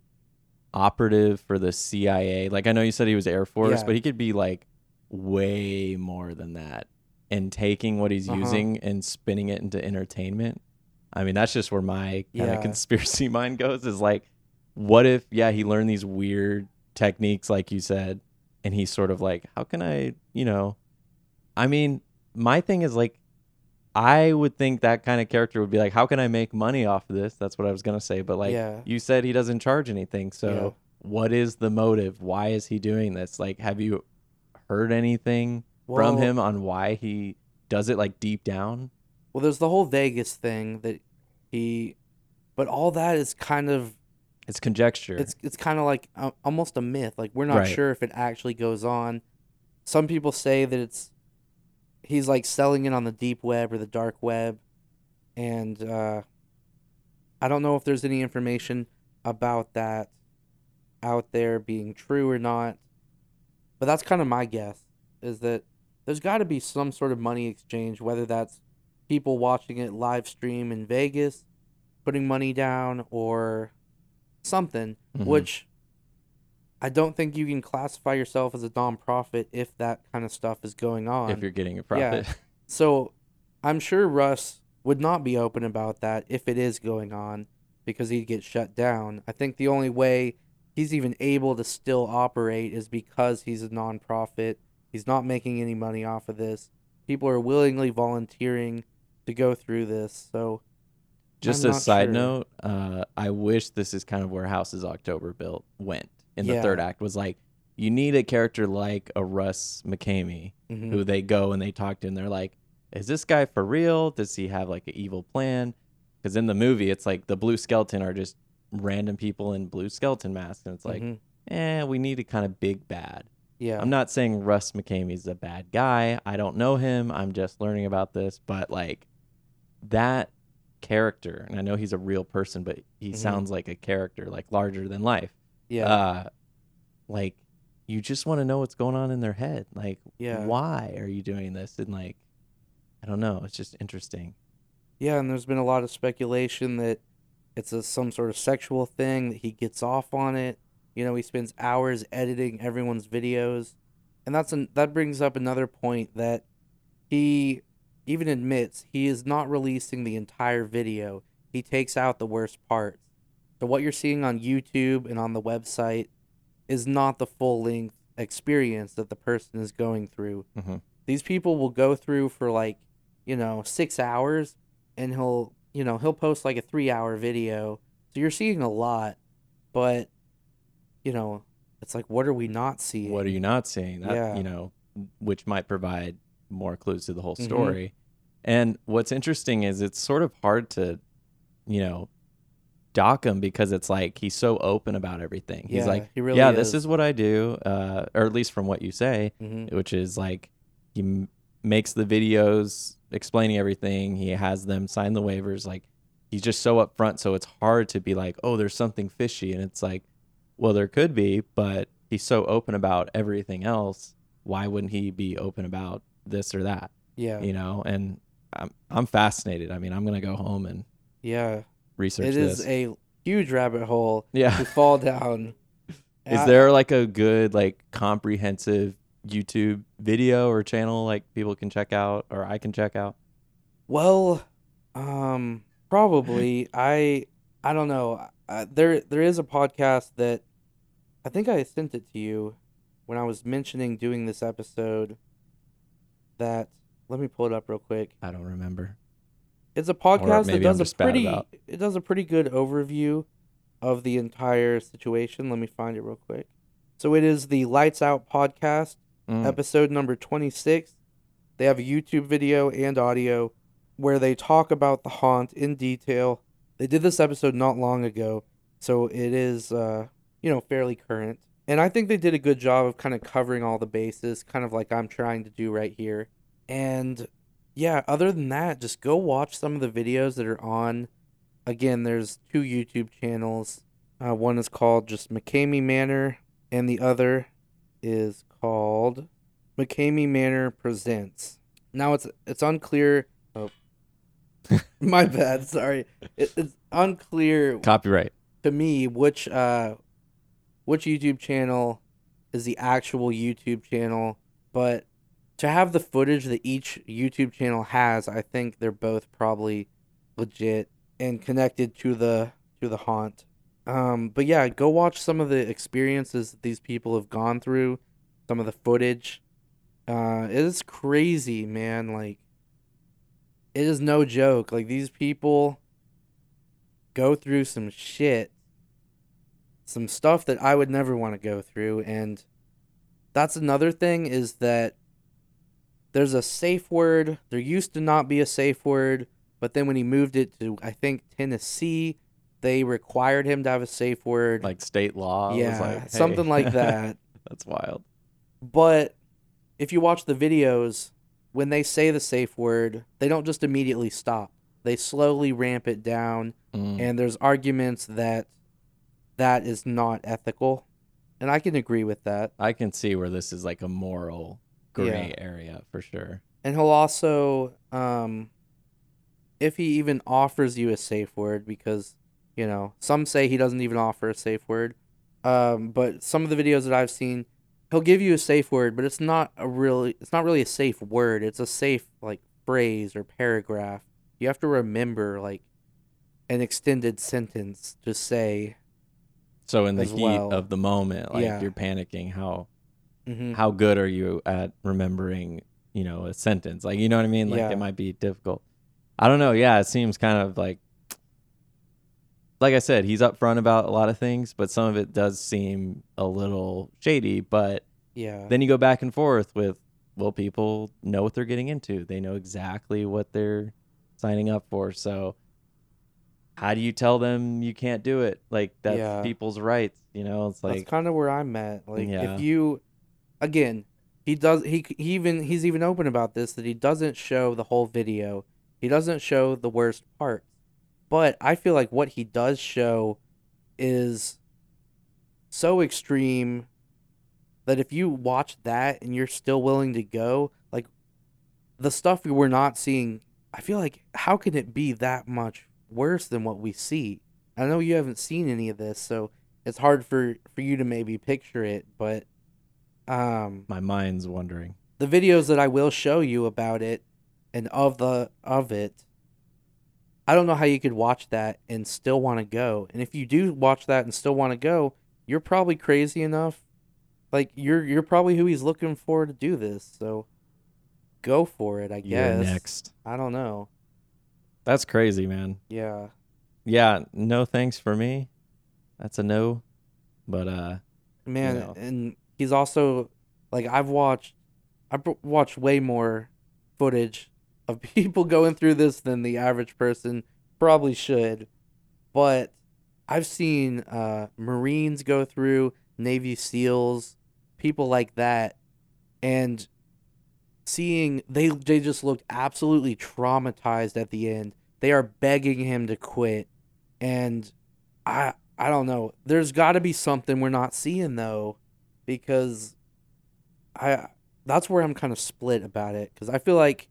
C: operative for the CIA. Like I know you said he was Air Force,
A: Yeah.
C: but he could be like way more than that. And taking what he's
A: Uh-huh.
C: using and spinning it into entertainment. I mean, that's just where my kind of
A: Yeah.
C: conspiracy mind goes is like, what if, yeah, he learned these weird techniques, like you said, and he's sort of like, how can I, you know, I mean, my thing is like, I would think that kind of character would be like, how can I make money off of this? That's what I was going to say. But like,
A: Yeah.
C: you said he doesn't charge anything. So
A: Yeah.
C: what is the motive? Why is he doing this? Like, have you heard anything from him on why he does it like deep down?
A: Well, there's the whole Vegas thing that he, but all that is kind of
C: It's conjecture.
A: it's it's kind of like uh, almost a myth. Like we're not
C: Right.
A: sure if it actually goes on. Some people say that it's he's like selling it on the deep web or the dark web, and uh, I don't know if there's any information about that out there being true or not. But that's kind of my guess is that there's got to be some sort of money exchange, whether that's people watching it live stream in Vegas, putting money down, or something,
C: Mhm.
A: which I don't think you can classify yourself as a nonprofit if that kind of stuff is going on.
C: if you're getting a profit. Yeah.
A: So I'm sure Russ would not be open about that if it is going on because he'd get shut down. I think the only way he's even able to still operate is because he's a nonprofit. He's not making any money off of this. People are willingly volunteering to go through this. So
C: Just
A: I'm
C: a side
A: sure.
C: note, uh, I wish this is kind of where Houses October Built went in the
A: Yeah.
C: third act. Was like you need a character like a Russ McKamey
A: mhm.
C: who they go and they talk to, and they're like, "Is this guy for real? Does he have like an evil plan?" Because in the movie, it's like the blue skeleton are just random people in blue skeleton masks, and it's like,
A: Mhm.
C: eh, we need a kind of big bad.
A: Yeah.
C: I'm not saying Russ McKamey's a bad guy. I don't know him. I'm just learning about this. But like that character, and I know he's a real person, but he
A: Mhm.
C: sounds like a character, like larger than life.
A: yeah.
C: Uh, like you just want to know what's going on in their head. Like,
A: Yeah.
C: why are you doing this? And like, I don't know. It's just interesting.
A: Yeah, and there's been a lot of speculation that it's a some sort of sexual thing that he gets off on it. You know, he spends hours editing everyone's videos, and that's an, that brings up another point that he even admits he is not releasing the entire video. He takes out the worst parts. So what you're seeing on YouTube and on the website is not the full length experience that the person is going through.
C: Mhm.
A: These people will go through for like, you know, six hours and he'll you know he'll post like a three hour video so you're seeing a lot but you know it's like what are we not seeing
C: What are you not seeing? That
A: Yeah.
C: you know, which might provide more clues to the whole
A: Mhm.
C: story. And what's interesting is it's sort of hard to, you know, dock him because it's like he's so open about everything. He's
A: Yeah,
C: like,
A: he really
C: yeah,
A: is.
C: this is what I do, uh, or at least from what you say,
A: Mhm.
C: which is like he m- makes the videos explaining everything. He has them sign the waivers. Like he's just so upfront, so it's hard to be like, oh, there's something fishy, and it's like, well, there could be, but he's so open about everything else. Why wouldn't he be open about this or that?
A: Yeah.
C: You know, and I'm I'm fascinated. I mean, I'm gonna go home and
A: Yeah.
C: research
A: It is
C: this.
A: a huge rabbit hole
C: yeah.
A: to fall down.
C: Is there like a good like comprehensive YouTube video or channel like people can check out or I can check out?
A: Well, um, probably. I I don't know. Uh, there there is a podcast that I think I sent it to you when I was mentioning doing this episode. That let me pull it up real quick.
C: I don't remember.
A: It's a podcast that does a pretty it does a pretty good overview of the entire situation. Let me find it real quick. So it is the Lights Out podcast
C: Mm.
A: episode number 26. They have a YouTube video and audio where they talk about the haunt in detail. They did this episode not long ago, so it is uh, you know, fairly current. And I think they did a good job of kind of covering all the bases, kind of like I'm trying to do right here. And yeah, other than that, just go watch some of the videos that are on. Again, there's two YouTube channels. Uh, one is called just McKamey Manor, and the other is called McKamey Manor Presents. Now it's it's unclear. Oh, my bad. Sorry, it, it's unclear
C: Copyright.
A: to me which uh which YouTube channel is the actual YouTube channel, but to have the footage that each YouTube channel has, I think they're both probably legit and connected to the to the haunt. Um, but yeah, go watch some of the experiences that these people have gone through, some of the footage. Uh, it is crazy, man. Like, it is no joke. Like these people go through some shit, some stuff that I would never want to go through, and that's another thing is that there's a safe word. There used to not be a safe word, but then when he moved it to I think Tennessee, they required him to have a safe word.
C: Like state law.
A: yeah,
C: like, hey.
A: something like that.
C: That's wild.
A: But if you watch the videos, when they say the safe word, they don't just immediately stop. They slowly ramp it down,
C: Mm.
A: and there's arguments that that is not ethical. And I can agree with that.
C: I can see where this is like a moral gray area for sure.
A: And he'll also, um, if he even offers you a safe word, because, you know, some say he doesn't even offer a safe word. Um, but some of the videos that I've seen, he'll give you a safe word, but it's not a really, it's not really a safe word. It's a safe, like, phrase or paragraph. You have to remember, like, an extended sentence to say.
C: So in the heat
A: well.
C: of the moment, like
A: Yeah.
C: you're panicking, how
A: Mhm.
C: how good are you at remembering, you know, a sentence? Like you know what I mean? Like
A: Yeah.
C: it might be difficult. I don't know. Yeah, it seems kind of like like I said, he's upfront about a lot of things, but some of it does seem a little shady. But
A: Yeah.
C: then you go back and forth with, well, people know what they're getting into. They know exactly what they're signing up for. So how do you tell them you can't do it? Like that's
A: Yeah.
C: people's rights, you know? It's like That's
A: kind of where I'm at. Like
C: Yeah.
A: if you again, he does he, he even he's even open about this that he doesn't show the whole video. He doesn't show the worst parts. But I feel like what he does show is so extreme that if you watch that and you're still willing to go, like the stuff we're not seeing, I feel like how can it be that much worse than what we see? I know you haven't seen any of this, so it's hard for for you to maybe picture it, but um
C: my mind's wondering.
A: the videos that I will show you about it and of the of it I don't know how you could watch that and still want to go. And if you do watch that and still want to go, you're probably crazy enough. Like you're you're probably who he's looking for to do this. So go for it, I
C: You're
A: guess.
C: next.
A: I don't know.
C: That's crazy, man.
A: Yeah.
C: Yeah, no thanks for me. That's a no. But uh
A: Man,
C: know.
A: and he's also like I've watched I've watched way more footage of people going through this than the average person probably should. But I've seen uh, Marines go through, Navy SEALs, people like that, and seeing they they just looked absolutely traumatized at the end. They are begging him to quit, and I I don't know. There's got to be something we're not seeing though, because I that's where I'm kind of split about it because I feel like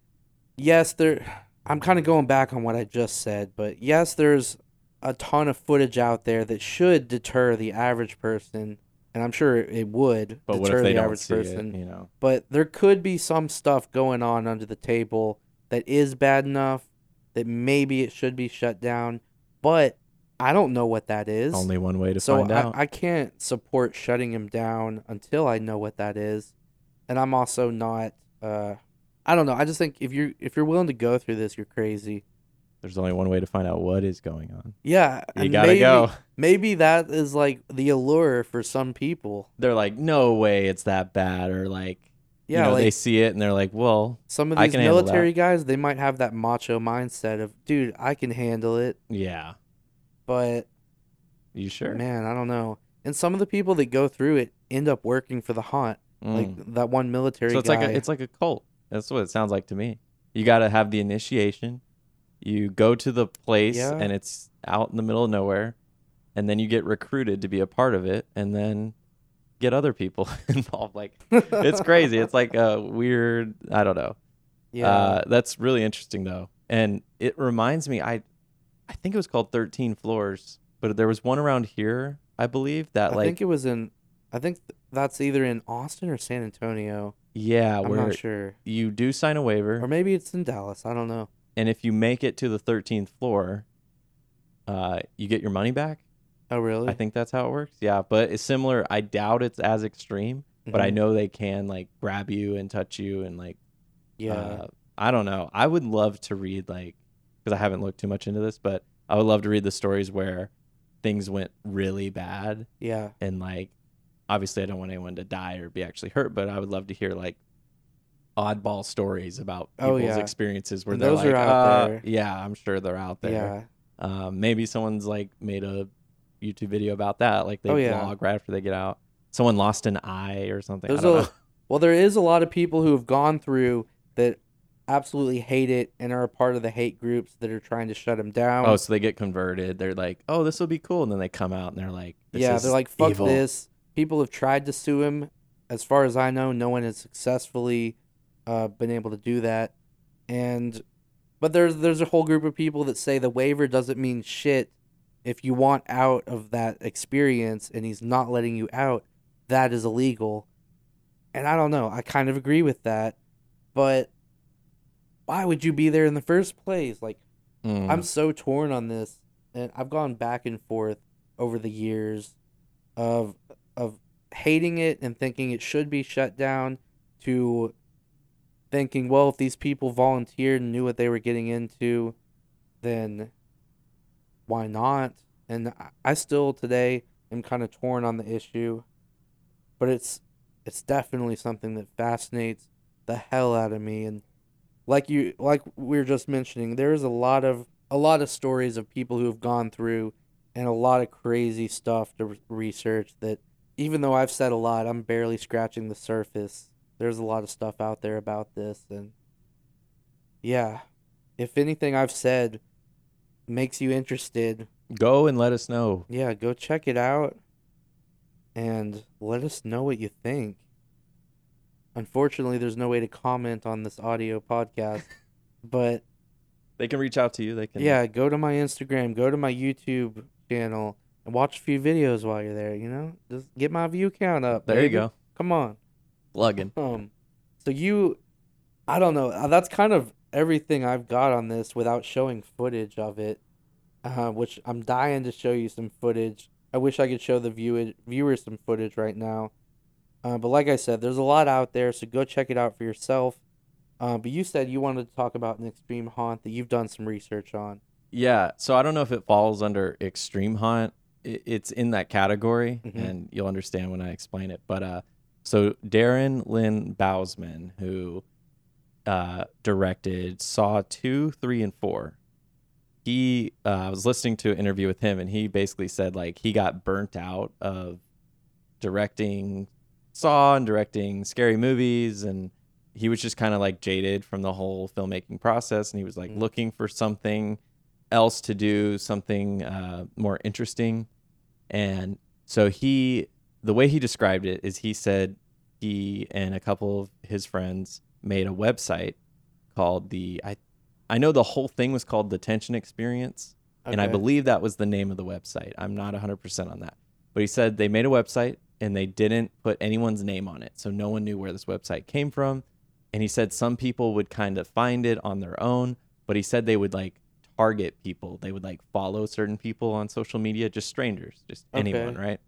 A: yes there I'm kind of going back on what I just said, but yes there's a ton of footage out there that should deter the average person, and I'm sure it would
C: But
A: deter
C: what if they
A: the average person.
C: it? You know,
A: But there could be some stuff going on under the table that is bad enough that maybe it should be shut down. But I don't know what that is.
C: only one way to
A: so
C: find out.
A: I, I can't support shutting him down until I know what that is. And I'm also not uh I don't know. I just think if you're if you're willing to go through this, you're crazy.
C: There's only one way to find out what is going on.
A: Yeah.
C: You gotta
A: maybe,
C: go.
A: Maybe that is like the allure for some people.
C: They're like, no way, it's that bad, or like,
A: Yeah,
C: you know,
A: like
C: they see it and they're like, well,
A: some of these military guys, they might have that macho mindset of, dude, I can handle it.
C: yeah,
A: But
C: you sure?
A: man, I don't know. And some of the people that go through it end up working for the haunt.
C: Mm.
A: Like that one military
C: so it's
A: guy.
C: like a, it's like a cult. That's what it sounds like to me. You got to have the initiation. You go to the place
A: Yeah.
C: and it's out in the middle of nowhere, and then you get recruited to be a part of it, and then get other people involved. Like it's crazy. It's like a weird. I don't know.
A: yeah.
C: Uh, that's really interesting though, and it reminds me. I, I think it was called Thirteen Floors, but there was one around here, I believe that
A: I
C: like
A: think it was in. I think that's either in Austin or San Antonio.
C: yeah,
A: I'm
C: where
A: not sure,
C: you do sign a waiver,
A: or maybe it's in Dallas. I don't know.
C: and if you make it to the 13th floor, uh, you get your money back.
A: Oh, really?
C: I think that's how it works. Yeah, but it's similar. I doubt it's as extreme, but I
A: Mhm.
C: know they can like grab you and touch you and like
A: Yeah.
C: uh, I don't know. I would love to read like because I haven't looked too much into this, but I would love to read the stories where things went really bad
A: yeah.
C: and like obviously I don't want anyone to die or be actually hurt, but I would love to hear like oddball stories about
A: Oh,
C: people's
A: yeah.
C: experiences where
A: And
C: they're
A: those are
C: like,
A: out
C: uh,
A: there.
C: yeah, I'm sure they're out there.
A: Yeah.
C: Um, maybe someone's like made a YouTube video about that, like they
A: Oh, yeah.
C: vlog right after they get out. Someone lost an eye or something.
A: There's
C: I don't
A: a
C: know.
A: well, there is a lot of people who have gone through that absolutely hate it and are a part of the hate groups that are trying to shut them down.
C: Oh, so they get converted. They're like, "Oh, this will be cool," and then they come out and they're like, this
A: yeah,
C: is
A: they're like, fuck
C: evil."
A: this. People have tried to sue him. As far as I know, no one has successfully uh, been able to do that. And but there's there's a whole group of people that say the waiver doesn't mean shit. If you want out of that experience and he's not letting you out, that is illegal. And I don't know. I kind of agree with that. But why would you be there in the first place? Like
C: Mm.
A: I'm so torn on this, and I've gone back and forth over the years of of hating it and thinking it should be shut down to thinking, well, if these people volunteered and knew what they were getting into, then why not? And I- still today am kind of torn on the issue, but it's it's definitely something that fascinates the hell out of me. And like you like we were just mentioning there's a lot of a lot of stories of people who have gone through and a lot of crazy stuff to re- research that even though I've said a lot I'm barely scratching the surface. There's a lot of stuff out there about this. And yeah if anything I've said makes you interested
C: Go and let us know.
A: yeah go check it out and let us know what you think unfortunately there's no way to comment on this audio podcast but
C: They can reach out to you. They can.
A: yeah, go to my Instagram, go to my YouTube channel, and watch a few videos while you're there. You know, just get my view count up.
C: There you go.
A: Come on.
C: Plugging.
A: Um, so you, I don't know. uh, That's kind of everything I've got on this without showing footage of it. Uh, which I'm dying to show you some footage. I wish I could show the view viewers some footage right now. Uh, but like I said, there's a lot out there, so go check it out for yourself. Uh, but you said you wanted to talk about an extreme haunt that you've done some research on.
C: Yeah. So I don't know if it falls under extreme haunt. It's in that category,
A: Mhm.
C: and you'll understand when I explain it. But uh, so Darren Lynn Bousman, who uh, directed Saw two, three, and four, he uh, I was listening to an interview with him, and he basically said like he got burnt out of directing Saw and directing scary movies, and he was just kind of like jaded from the whole filmmaking process, and he was like
A: Mm.
C: looking for something else to do, something uh, more interesting, and so he the way he described it is he said he and a couple of his friends made a website called the I I know the whole thing was called the Tension Experience, and I believe that was the name of the website. I'm not 100% on that. But he said they made a website and they didn't put anyone's name on it. So no one knew where this website came from. And he said some people would kind of find it on their own, but he said they would like target people. They would like follow certain people on social media, just strangers, just anyone, right?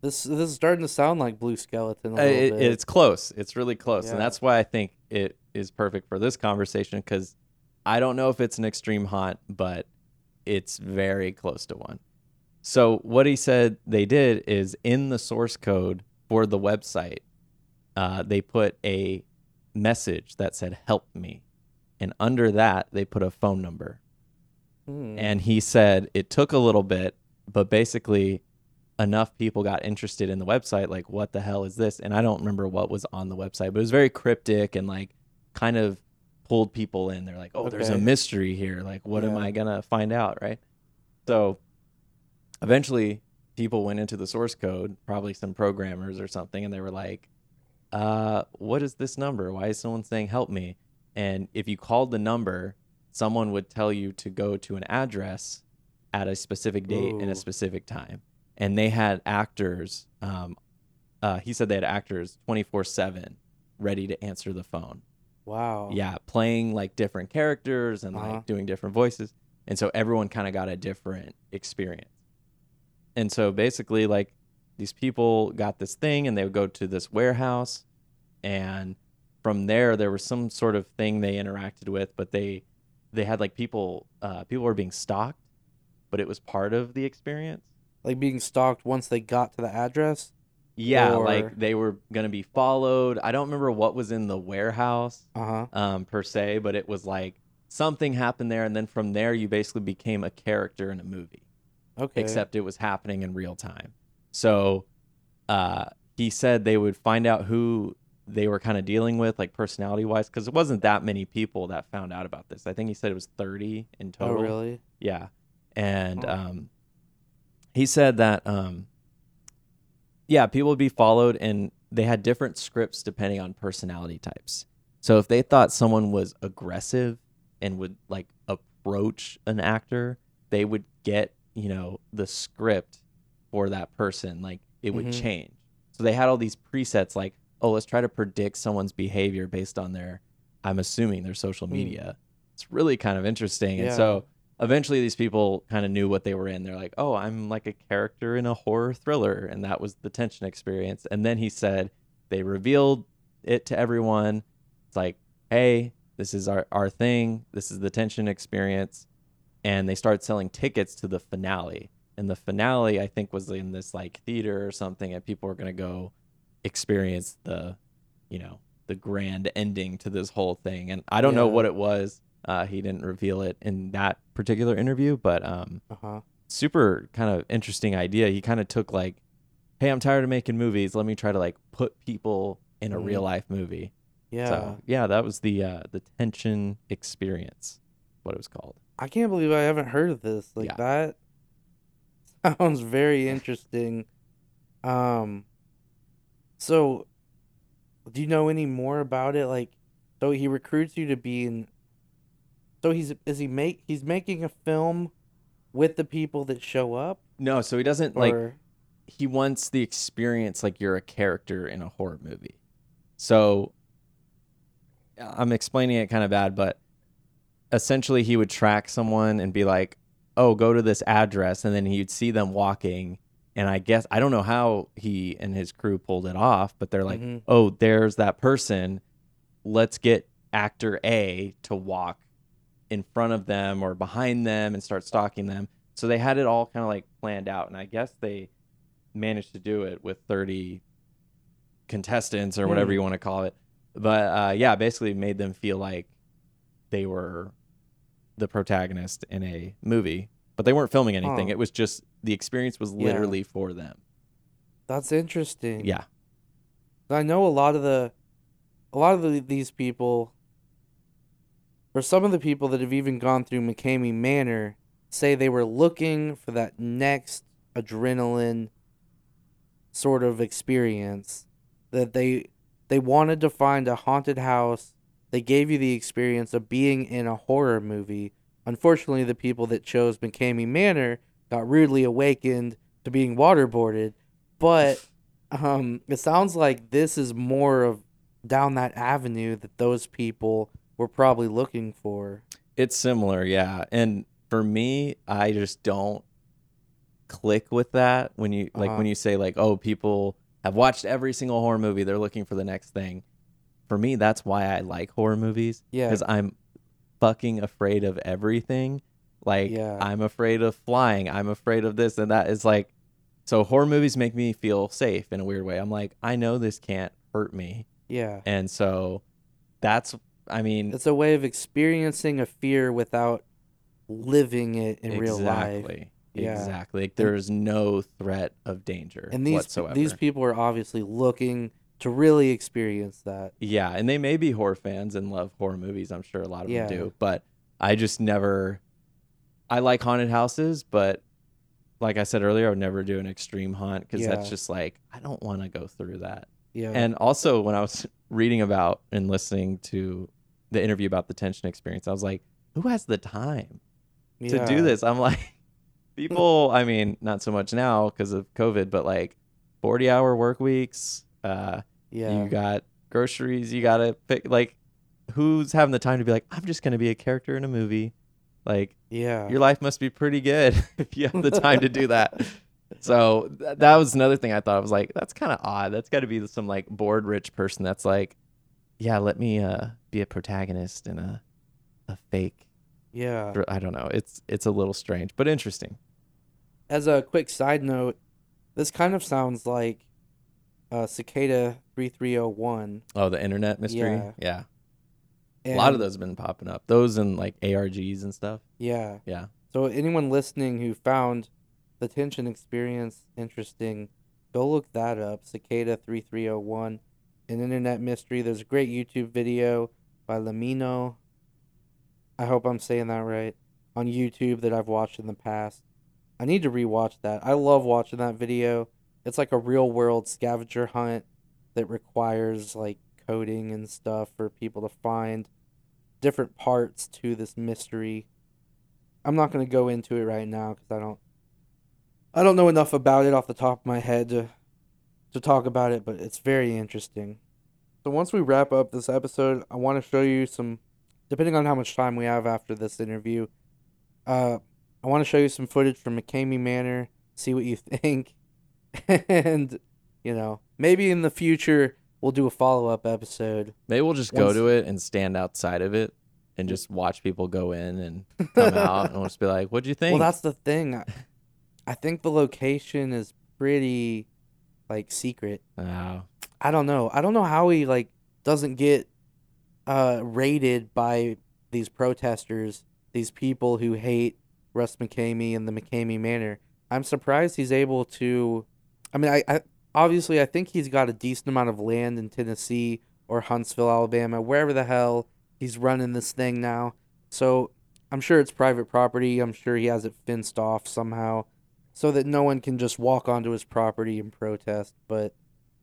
A: This this is starting to sound like Blue Skeleton a
C: Uh, it-
A: bit.
C: it's close. It's really close,
A: Yeah.
C: and that's why I think it is perfect for this conversation because I don't know if it's an extreme haunt, but it's very close to one. So what he said they did is in the source code for the website, uh, they put a message that said "Help me," and under that they put a phone number.
A: Hmm.
C: And he said it took a little bit, but basically enough people got interested in the website like what the hell is this? And I don't remember what was on the website, but it was very cryptic and like kind of pulled people in. They're like, "Oh, there's a mystery here. Like what am I going to find out, right?" So eventually people went into the source code, probably some programmers or something, and they were like, uh, what is this number? Why is someone saying help me? And if you called the number, someone would tell you to go to an address at a specific date and a specific time. And they had actors, um, uh, he said they had actors 24 7 ready to answer the phone.
A: wow.
C: Yeah, playing like different characters and
A: Uh-huh.
C: like doing different voices. And so everyone kind of got a different experience. And so basically, like these people got this thing and they would go to this warehouse. And from there, there was some sort of thing they interacted with, but they they had like people uh, people were being stalked, but it was part of the experience.
A: Like being stalked once they got to the address.
C: Yeah,
A: Or-
C: like they were gonna be followed. I don't remember what was in the warehouse,
A: Uh huh.
C: um, per se, but it was like something happened there, and then from there you basically became a character in a movie,
A: Okay.
C: except it was happening in real time. So uh, he said they would find out who they were kind of dealing with, like personality wise, because it wasn't that many people that found out about this. I think he said it was thirty in total.
A: oh really?
C: Yeah. And
A: Huh.
C: um, he said that, um, yeah, people would be followed and they had different scripts depending on personality types. So if they thought someone was aggressive and would like approach an actor, they would get, you know, the script for that person. Like it would
A: Mhm.
C: change. So they had all these presets like, oh, let's try to predict someone's behavior based on their, I'm assuming their social
A: Hmm.
C: media. It's really kind of interesting. And so eventually these people kind of knew what they were in. They're like, oh, I'm like a character in a horror thriller. And that was the tension experience. And then he said they revealed it to everyone. It's like, hey, this is our, our thing. This is the tension experience. And they started selling tickets to the finale. And the finale, I think, was in this like theater or something. And people were going to go experience the, you know, the grand ending to this whole thing. And I don't know what it was. Uh, he didn't reveal it in that particular interview, but um,
A: Uh huh.
C: super kind of interesting idea. He kind of took like, hey, I'm tired of making movies. Let me try to like put people in a
A: Mhm.
C: real life movie.
A: Yeah.
C: So yeah, that was the uh, the tension experience, what it was called.
A: I can't believe I haven't heard of this. Like
C: Yeah.
A: that sounds very interesting. Um so do you know any more about it? Like so he recruits you to be in So he's is he make he's making a film with the people that show up
C: No, so he doesn't like he wants the experience like you're a character in a horror movie. So I'm explaining it kind of bad, but essentially he would track someone and be like, "Oh, go to this address," and then he'd see them walking. And I guess I don't know how he and his crew pulled it off, but they're like,
A: Mhm.
C: "Oh, there's that person. Let's get actor A to walk in front of them or behind them and start stalking them." So they had it all kind of like planned out, and I guess they managed to do it with 30 contestants or whatever
A: Hmm.
C: you want to call it. But uh, yeah, basically made them feel like they were the protagonist in a movie, but they weren't filming anything. It was just the experience was
A: Yeah.
C: literally for them.
A: That's interesting.
C: Yeah.
A: I know a lot of the, a lot of the, these people, or some of the people that have even gone through McKamey Manor, say they were looking for that next adrenaline sort of experience. That they they wanted to find a haunted house. They gave you the experience of being in a horror movie. Unfortunately, the people that chose McKamey Manor got rudely awakened to being waterboarded. But um, it sounds like this is more of down that avenue that those people were probably looking for.
C: It's similar, yeah. And for me, I just don't click with that when you like
A: Uh-huh.
C: when you say like, "Oh, people have watched every single horror movie, they're looking for the next thing." For me, that's why I like horror movies
A: Yeah.
C: because I'm fucking afraid of everything. Like
A: Yeah.
C: I'm afraid of flying, I'm afraid of this and that. It's like so horror movies make me feel safe in a weird way. I'm like, I know this can't hurt me.
A: Yeah.
C: And so that's I mean,
A: It's a way of experiencing a fear without living it in real life.
C: Exactly.
A: Yeah.
C: Exactly. Like there's no threat of danger
A: And these
C: whatsoever.
A: these people are obviously looking to really experience that.
C: yeah, and they may be horror fans and love horror movies. I'm sure a lot of
A: Yeah.
C: them do. But I just never. I like haunted houses, but like I said earlier, I would never do an extreme haunt because that's just like I don't want to go through that.
A: Yeah.
C: And also, when I was reading about and listening to the interview about the tension experience, I was like, who has the time? to do this. I'm like, people, I mean, not so much now because of COVID, but like 40 hour work weeks. Uh,
A: Yeah.
C: You got groceries. You got to pick, like, who's having the time to be like, I'm just going to be a character in a movie? Like,
A: yeah.
C: your life must be pretty good if you have the time to do that. So th- that was another thing I thought. I was like, that's kind of odd. That's got to be some like bored rich person that's like, yeah, let me uh, be a protagonist in a a fake
A: yeah.
C: I don't know. It's it's a little strange, but interesting.
A: As a quick side note, this kind of sounds like uh, Cicada 3301.
C: Oh, the internet mystery.
A: Yeah.
C: Yeah, a lot of those have been popping up. Those and like ARGs and stuff.
A: Yeah.
C: Yeah.
A: So anyone listening who found the tension experience interesting, go look that up. Cicada 3301, an internet mystery. There's a great YouTube video by LEMMiNO. I hope I'm saying that right. On YouTube that I've watched in the past. I need to rewatch that. I love watching that video. It's like a real world scavenger hunt that requires like coding and stuff for people to find different parts to this mystery. I'm not going to go into it right now because I don't I don't know enough about it off the top of my head to to talk about it, but it's very interesting. So once we wrap up this episode, I want to show you some depending on how much time we have after this interview. Uh I want to show you some footage from McKamey Manor, see what you think. and you know, maybe in the future we'll do a follow-up episode.
C: Maybe we'll just go to it and stand outside of it and just watch people go in and come out, and we'll just be like, "What'd you think?"
A: Well, that's the thing. I, I think the location is pretty like secret.
C: Oh,
A: I don't know. I don't know how he like doesn't get uh raided by these protesters, these people who hate Russ McKamey and the McKamey Manor. I'm surprised he's able to I mean I, I obviously I think he's got a decent amount of land in Tennessee or Huntsville, Alabama, wherever the hell he's running this thing now. So I'm sure it's private property. I'm sure he has it fenced off somehow so that no one can just walk onto his property and protest. But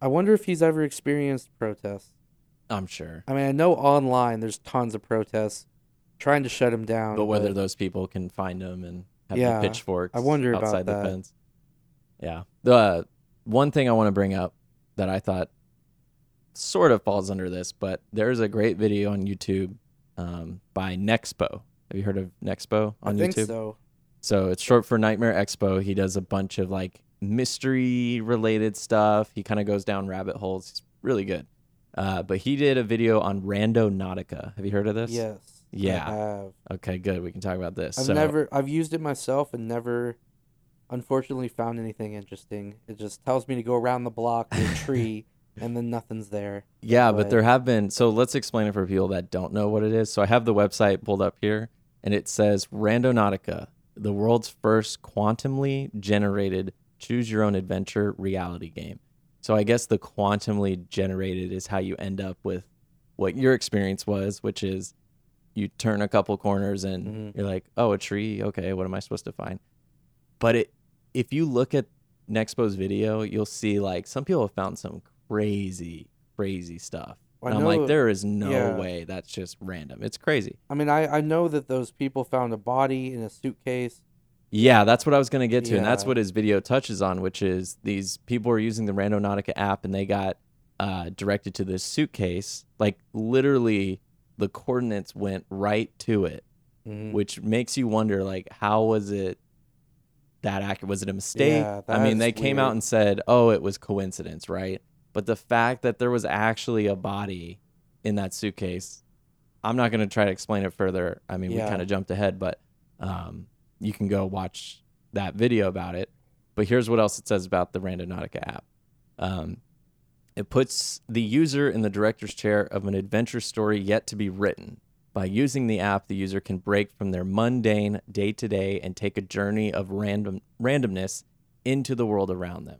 A: I wonder if he's ever experienced protests.
C: I'm sure.
A: I mean, I know online there's tons of protests trying to shut him down.
C: But whether those people can find him and have
A: Yeah,
C: the pitchforks
A: I wonder about
C: outside
A: that.
C: the fence. Yeah. The one thing I want to bring up that I thought sort of falls under this, but there's a great video on YouTube um, by Nexpo. Have you heard of Nexpo on
A: I think
C: YouTube?
A: so.
C: So it's short for Nightmare Expo. He does a bunch of like mystery related stuff. He kind of goes down rabbit holes. He's really good. Uh, but he did a video on Randonautica. Have you heard of this?
A: Yes.
C: Yeah. Okay, good. We can talk about this.
A: I've
C: so,
A: never I've used it myself and never unfortunately found anything interesting. It just tells me to go around the block to a tree and then nothing's there.
C: Yeah, but
A: but-
C: there have been. So let's explain it for people that don't know what it is. So I have the website pulled up here, and it says Randonautica, the world's first quantumly generated choose your own adventure reality game. So I guess the quantumly generated is how you end up with what your experience was, which is you turn a couple corners and
A: Mhm.
C: you're like, oh, a tree. Okay, what am I supposed to find? But it, if you look at Nexpo's video, you'll see like some people have found some crazy, crazy stuff.
A: I
C: And I'm like, there is no
A: yeah.
C: way that's just random. It's crazy.
A: I mean, I, I know that those people found a body in a suitcase.
C: Yeah, that's what I was gonna get to, and that's what his video touches on, which is these people are using the Randonautica app, and they got uh, directed to this suitcase. Like literally, the coordinates went right to it,
A: Mhm.
C: which makes you wonder, like, how was it that accurate? Was it a mistake?
A: Yeah,
C: I mean, they came out and said, "Oh, it was coincidence," right? But the fact that there was actually a body in that suitcase, I'm not gonna try to explain it further. I mean, we kind of jumped ahead, but um, you can go watch that video about it. But here's what else it says about the Randonautica app. Um, it puts the user in the director's chair of an adventure story yet to be written. By using the app, the user can break from their mundane day to day and take a journey of random randomness into the world around them.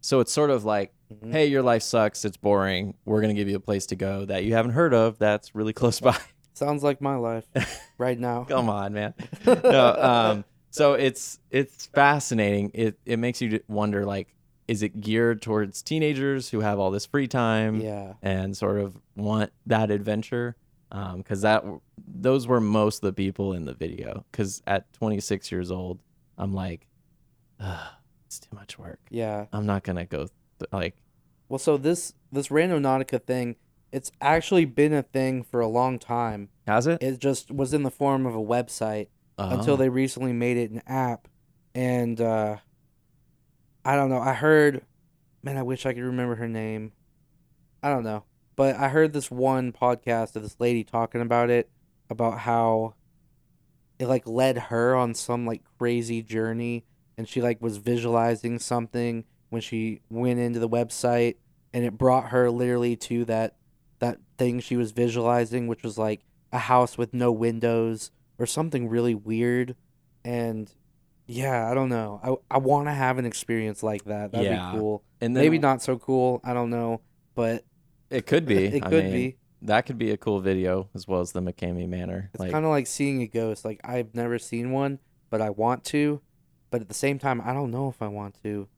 C: So it's sort of like,
A: Mhm.
C: hey, your life sucks, it's boring. We're gonna give you a place to go that you haven't heard of that's really close by.
A: Sounds like my life right now.
C: Come on, man. no, um, so it's it's fascinating. It it makes you wonder like, is it geared towards teenagers who have all this free time
A: Yeah.
C: and sort of want that adventure? Because that those were most of the people in the video. Because at 26 years old, I'm like, Ugh, it's too much work.
A: Yeah.
C: I'm not gonna go th- like
A: Well, so this this Randonautica thing, it's actually been a thing for a long time.
C: has it
A: It just was in the form of a website until
C: Oh.
A: they recently made it an app. And uh I don't know. I heard man, I wish I could remember her name. I don't know. But I heard this one podcast of this lady talking about it about how it like led her on some like crazy journey and she like was visualizing something when she went into the website and it brought her literally to that that thing she was visualizing which was like a house with no windows or something really weird. And yeah i don't know. I, I want to have an experience like that. That'd
C: Yeah.
A: be cool.
C: And then
A: maybe not so cool. I don't know. But
C: It could be.
A: it
C: I
A: could
C: mean,
A: be
C: That could be a cool video as well as the McKamey Manor.
A: it's
C: like,
A: kind of like seeing a ghost. Like i've never seen one but i want to. But at the same time i don't know if i want to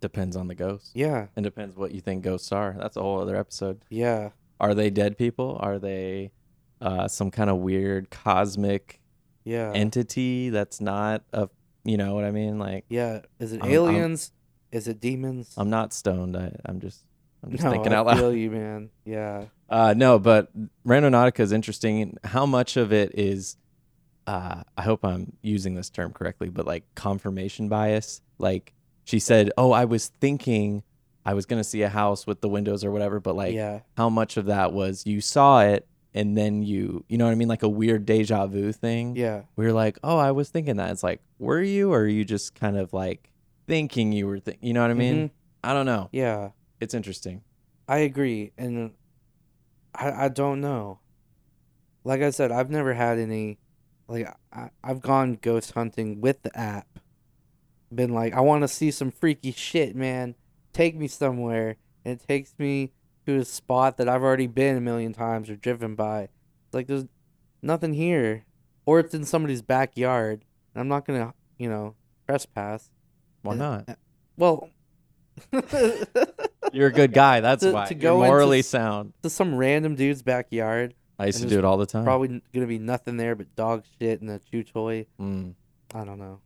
C: depends on the ghost.
A: yeah
C: And depends what you think ghosts are. That's a whole other episode.
A: yeah
C: Are they dead people? Are they uh, some kind of weird cosmic
A: yeah
C: entity that's not a, you know what I mean? Like,
A: yeah is it
C: I'm- I'm-
A: aliens is it demons
C: I'm not stoned. I, I'm just, I'm just
A: no,
C: thinking
A: I
C: out loud.
A: feel you man yeah
C: Uh, no, but Randonautica is interesting. How much of it is, uh, I hope I'm using this term correctly, but like confirmation bias. Like she said, "Oh, I was thinking I was gonna see a house with the windows or whatever," but like
A: yeah
C: how much of that was you saw it and then you, you know what I mean, like a weird deja vu thing.
A: yeah
C: you're like, "Oh, I was thinking that." It's like, were you, or are you just kind of like thinking you were, th- you know what I mean?
A: Mhm.
C: I don't know.
A: yeah
C: It's interesting.
A: I agree, and I I don't know. Like I said, I've never had any. Like I I've gone ghost hunting with the app. Been like, I want to see some freaky shit, man. Take me somewhere, and it takes me to a spot that I've already been a million times or driven by. It's like there's nothing here, or it's in somebody's backyard, and I'm not gonna, you know, trespass.
C: Why not?
A: Well.
C: You're a good guy. That's
A: To-
C: why.
A: to
C: You're
A: go into
C: morally sound.
A: to some random dude's backyard.
C: I used to do it all the time.
A: Probably gonna be nothing there but dog shit and a chew toy.
C: Mm.
A: I don't know.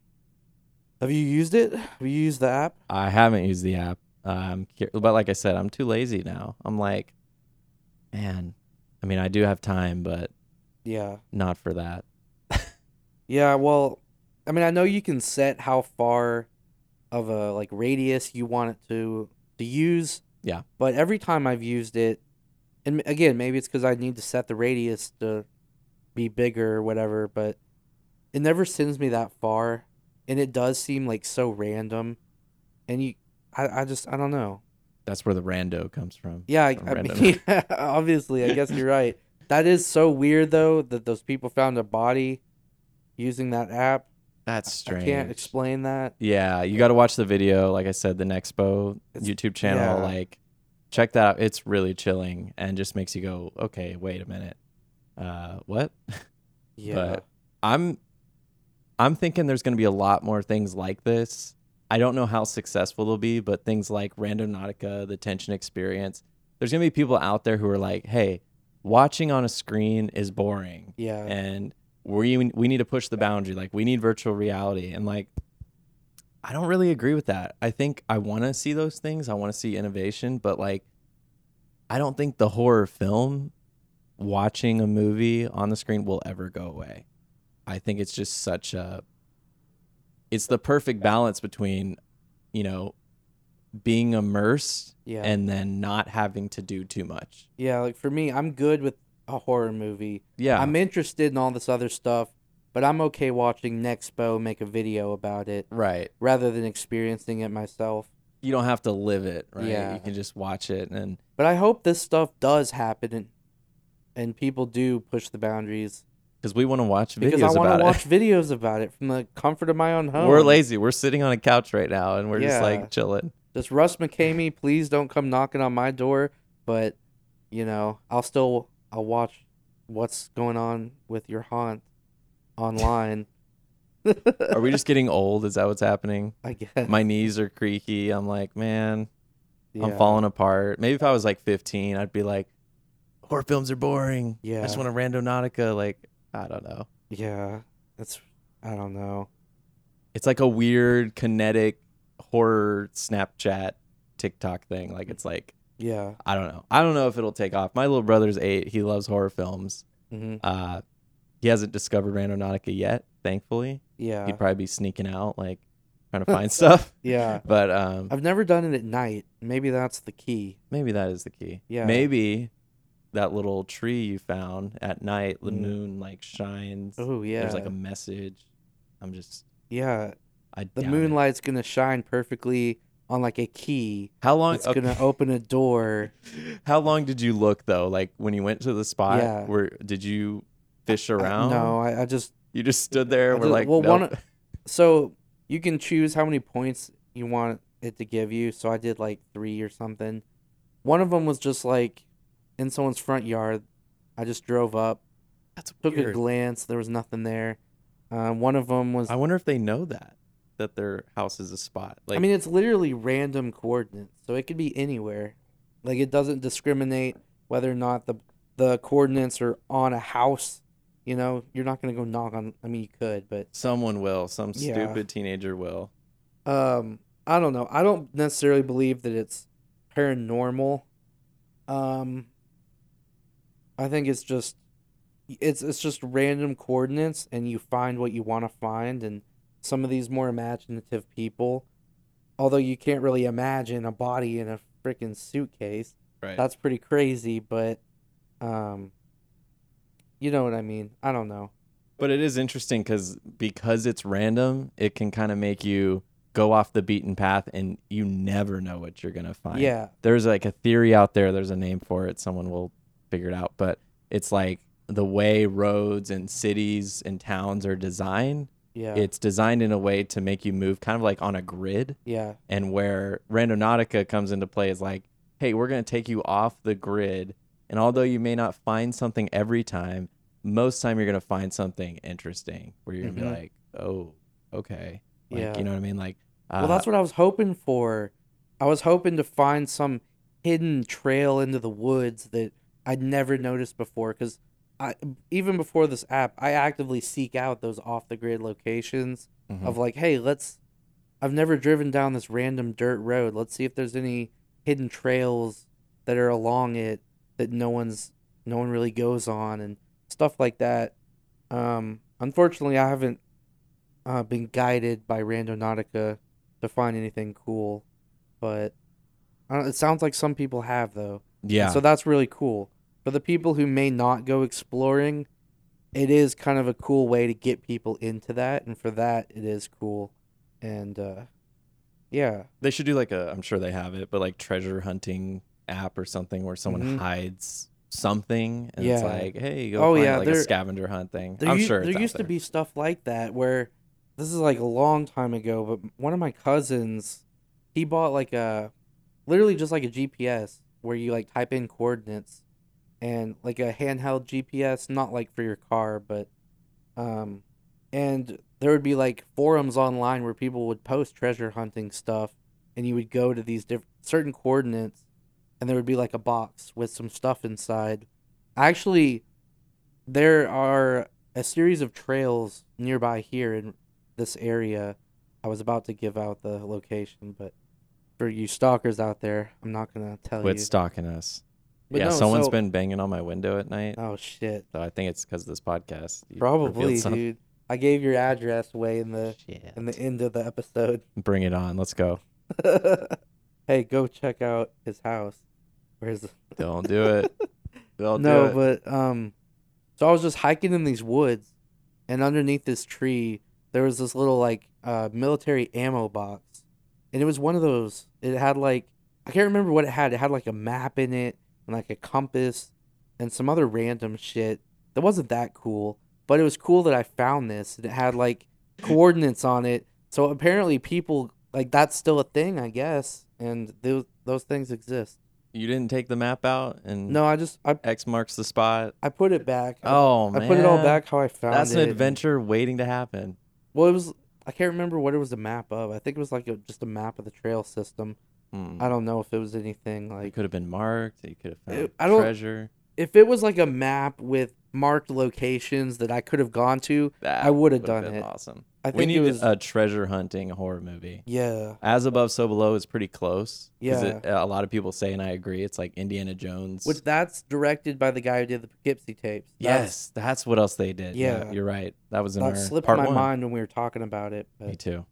A: Have you used it? Have you used the app?
C: I haven't used the app. Um, but like I said, I'm too lazy now. I'm like, man. I mean, I do have time, but
A: Yeah.
C: not for that.
A: Yeah. Well, I mean, I know you can set how far of a like radius you want it to to use.
C: Yeah.
A: But every time I've used it, and again, maybe it's because I need to set the radius to be bigger or whatever, but it never sends me that far, and it does seem like so random, and you, I, I just, I don't know.
C: That's where the rando comes from.
A: Yeah, I, I mean, obviously, I guess you're right. That is so weird though that those people found a body using that app.
C: That's strange.
A: I can't explain that.
C: Yeah, you got to watch the video. Like I said, the Nexpo
A: It's-
C: YouTube channel.
A: yeah.
C: Like, check that out. It's really chilling and just makes you go, okay, wait a minute. Uh, what?
A: Yeah.
C: But I'm, I'm thinking there's going to be a lot more things like this. I don't know how successful they'll be, but things like Randonautica, the Tension Experience, there's going to be people out there who are like, hey, watching on a screen is boring
A: yeah.
C: and we we need to push the boundary like we need virtual reality and like I don't really agree with that. I think I want to see those things. I want to see innovation, but like I don't think the horror film watching a movie on the screen will ever go away. I think it's just such a it's the perfect balance between, you know, being immersed
A: yeah.
C: and then not having to do too much.
A: yeah, like for me, I'm good with a horror movie.
C: Yeah.
A: I'm interested in all this other stuff, but I'm okay watching Nexpo make a video about it
C: right.
A: rather than experiencing it myself.
C: you don't have to live it, right?
A: Yeah.
C: You can just watch it and
A: But I hope this stuff does happen and and people do push the boundaries
C: because we want to watch videos about it.
A: because I want
C: about
A: to
C: it.
A: watch videos about it from the comfort of my own home.
C: We're lazy. We're sitting on a couch right now and we're just
A: Yeah.
C: like chilling.
A: Just Russ McKamey, please don't come knocking on my door, but you know, I'll still I'll watch what's going on with your haunt online.
C: Are we just getting old? Is that what's happening?
A: I guess.
C: My knees are creaky. I'm like, man, I'm
A: Yeah.
C: falling apart. Maybe if I was like 15, I'd be like, horror films are boring. Yeah. I
A: Yeah.
C: just want a Randonautica. Like, I don't know.
A: Yeah. That's I don't know.
C: It's like a weird kinetic horror Snapchat TikTok thing. Like, it's like,
A: Yeah.
C: I don't know. I don't know if it'll take off. My little brother's eight. He loves horror films.
A: hmm
C: Uh, he hasn't discovered Randonautica yet, thankfully.
A: Yeah.
C: He'd probably be sneaking out, like trying to find stuff.
A: Yeah.
C: But um,
A: I've never done it at night. Maybe that's the key.
C: maybe that is the key.
A: Yeah.
C: Maybe that little tree you found at night, the
A: Mm.
C: moon like shines.
A: Oh yeah.
C: There's like a message. I'm just,
A: yeah.
C: I
A: The
C: doubt it.
A: moonlight's gonna shine perfectly on like a key.
C: How long?
A: It's
C: okay.
A: gonna open a door.
C: How long did you look though? Like when you went to the spot,
A: Yeah.
C: where did you fish
A: I-
C: around?
A: no, I, I just
C: You just stood there.
A: I
C: We're
A: just-
C: like,
A: well,
C: nope.
A: one so you can choose how many points you want it to give you. So I did like three or something. One of them was just like in someone's front yard. I just drove up,
C: That's
A: took a
C: weird.
A: glance. There was nothing there. Um, one of them was.
C: I wonder if they know that that their house is a spot. Like,
A: I mean, it's literally random coordinates, so it could be anywhere. Like it doesn't discriminate whether or not the the coordinates are on a house. You know, you're not gonna go knock on. I mean, you could, but
C: someone will. Some
A: Yeah.
C: stupid teenager will.
A: um, I don't know. I don't necessarily believe that it's paranormal. Um, I think it's just it's it's just random coordinates, and you find what you want to find. And some of these more imaginative people, although you can't really imagine a body in a freaking suitcase,
C: Right.
A: that's pretty crazy. But, um, you know what I mean. I don't know.
C: But it is interesting because because it's random, it can kind of make you go off the beaten path, and you never know what you're gonna find.
A: Yeah,
C: There's like a theory out there. There's a name for it. Someone will figure it out. But it's like the way roads and cities and towns are designed.
A: yeah,
C: It's designed in a way to make you move kind of like on a grid.
A: yeah,
C: And where Randonautica comes into play is like, hey, we're going to take you off the grid. And although you may not find something every time, most time you're going to find something interesting where you're going to
A: Mhm.
C: be like, oh, okay. Like,
A: Yeah.
C: You know what I mean? Like, uh,
A: Well, that's what I was hoping for. I was hoping to find some hidden trail into the woods that I'd never noticed before. Because I, even before this app, I actively seek out those off the grid locations
C: Mhm.
A: of like, hey, let's. I've never driven down this random dirt road. Let's see if there's any hidden trails that are along it that no one's no one really goes on and stuff like that. Um, unfortunately, I haven't uh, been guided by Randonautica to find anything cool, but I don't, it sounds like some people have though.
C: yeah.
A: So that's really cool. For the people who may not go exploring, it is kind of a cool way to get people into that, and for that, it is cool. And uh, yeah,
C: They should do like a, I'm sure they have it, but like treasure hunting app or something where someone
A: Mhm.
C: hides something, and it's
A: Yeah.
C: like, hey, go
A: Oh,
C: find
A: yeah,
C: like a scavenger hunt thing.
A: There
C: I'm
A: u-
C: sure it's
A: there used to be stuff like that where this is like a long time ago, but one of my cousins, he bought like a literally just like a GPS where you like type in coordinates and like a handheld GPS, not like for your car, but um and there would be like forums online where people would post treasure hunting stuff and you would go to these different certain coordinates and there would be like a box with some stuff inside. Actually, there are a series of trails nearby here in this area. I was about to give out the location, but for you stalkers out there, I'm not gonna tell
C: Quit
A: you.
C: stalking us.
A: But
C: yeah,
A: no,
C: someone's
A: so-
C: been banging on my window at night.
A: Oh shit!
C: So I think it's because of this podcast. You
A: Probably, dude. I gave your address away in the
C: Shit.
A: in the end of the episode.
C: Bring it on. Let's go.
A: hey, go check out his house. Where's the...
C: Don't do it. Don't
A: no,
C: do it.
A: but um, so I was just hiking in these woods, and underneath this tree there was this little like uh military ammo box, and it was one of those. It had like I can't remember what it had. It had like a map in it and like a compass and some other random shit that wasn't that cool, but it was cool that I found this. And it had like coordinates on it. So apparently people like that's still a thing, I guess, and those those things exist.
C: You didn't take the map out and
A: No, I just I
C: X marks the spot.
A: I put it back.
C: Oh
A: I
C: man.
A: put it all back how I found
C: That's
A: it.
C: That's an adventure waiting to happen.
A: Well, it was. I can't remember what it was a map of. I think it was like a, just a map of the trail system.
C: Hmm.
A: I don't know if it was anything like.
C: It could have been marked. You could have found
A: It- I don't-
C: treasure.
A: If it was like a map with marked locations that I could have gone to,
C: That
A: I would have done
C: been
A: it.
C: Awesome.
A: I
C: we
A: think
C: need
A: it was.
C: a treasure hunting horror movie.
A: yeah,
C: As above, so below is pretty close.
A: Yeah.
C: it- a lot of people say, and I agree. It's like Indiana Jones.
A: which that's directed by the guy who did the Poughkeepsie tapes.
C: yes, that's what else they did. Yeah,
A: Yeah.
C: you're right. That was in
A: That's,
C: our
A: slipped
C: part
A: my
C: one.
A: mind when we were talking about it.
C: Me too.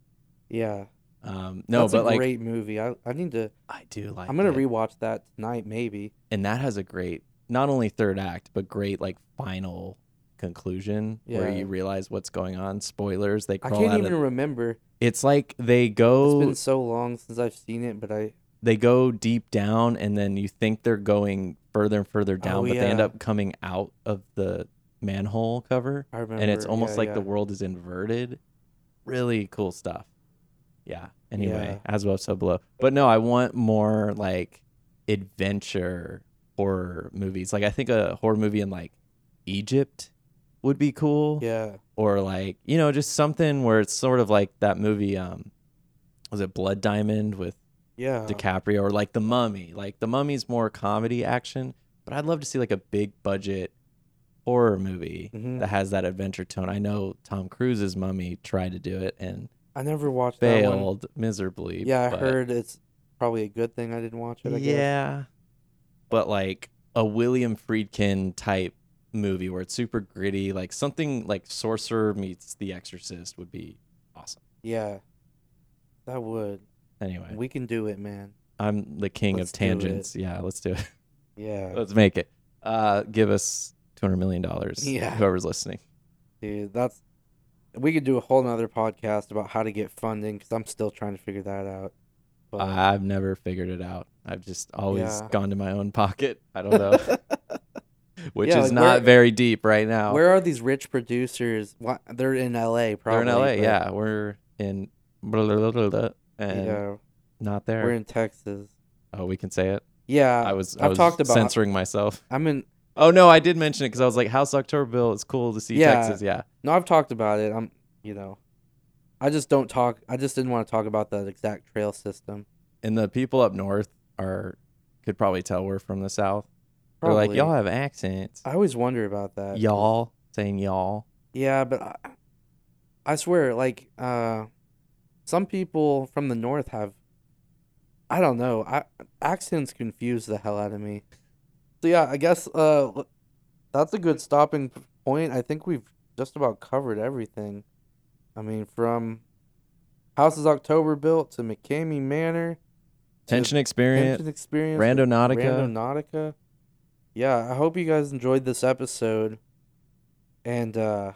A: yeah,
C: Um, no,
A: that's
C: but
A: a
C: like
A: great movie. I I need to.
C: I do like.
A: I'm gonna
C: it.
A: rewatch that tonight, maybe.
C: and that has a great not only third act but great like final conclusion where you realize what's going on spoilers they
A: I can't even
C: of
A: remember.
C: it's like they go.
A: It's been so long since I've seen it, but I
C: they go deep down and then you think they're going further and further down
A: Oh,
C: but they end up coming out of the manhole cover
A: I remember.
C: and it's almost
A: yeah,
C: like
A: yeah.
C: the world is inverted really cool stuff yeah anyway as above so below but no i want more like adventure horror movies like i think a horror movie in like egypt would be cool
A: Yeah.
C: or like you know just something where it's sort of like that movie um was it blood diamond with
A: Yeah.
C: DiCaprio or like The Mummy. Like The Mummy's more comedy action, but I'd love to see like a big budget horror movie
A: Mhm.
C: that has that adventure tone. I know Tom Cruise's Mummy tried to do it and
A: I never watched that one.
C: failed miserably.
A: Yeah, I
C: but-
A: heard it's probably a good thing I didn't watch it. I guess.
C: Yeah. But like a William Friedkin type movie where it's super gritty, like something like Sorcerer meets The Exorcist would be awesome.
A: Yeah. That would.
C: Anyway,
A: We can do it, man.
C: I'm the king
A: Let's
C: of tangents. Yeah, let's do it.
A: Yeah.
C: Let's make it. Uh, give us two hundred million dollars.
A: Yeah.
C: Whoever's listening.
A: Dude, that's. We could do a whole nother podcast about how to get funding because I'm still trying to figure that out. But
C: I've never figured it out. I've just always
A: Yeah.
C: gone to my own pocket. I don't know, which
A: Yeah,
C: is
A: like,
C: not
A: where-
C: very deep right now.
A: where are these rich producers? What they're in LA, probably.
C: They're in LA. Yeah, we're in blah, blah, blah, blah, blah, and
A: Yeah.
C: not there.
A: We're in Texas.
C: oh, we can say it.
A: Yeah.
C: I was. I
A: I've
C: was
A: talked about.
C: censoring myself.
A: I'm in.
C: Oh no, I did mention it because I was like, Houses October Built. It's cool to see
A: Yeah.
C: Texas. Yeah.
A: No, I've talked about it. I'm. You know. I just don't talk. I just didn't want to talk about that exact trail system.
C: And the people up north are could probably tell we're from the south. They're like,
A: Probably.
C: y'all have accents.
A: I always wonder about that.
C: y'all saying y'all.
A: Yeah, but I, I swear, like, uh, some people from the north have, I don't know, I, accents confuse the hell out of me. So yeah, I guess uh, that's a good stopping point. I think we've just about covered everything. I mean, from Houses October built to McKamey Manor,
C: Tension experience.
A: Tension Experience,
C: Randonautica.
A: Rando Nautica. Yeah, I hope you guys enjoyed this episode. And uh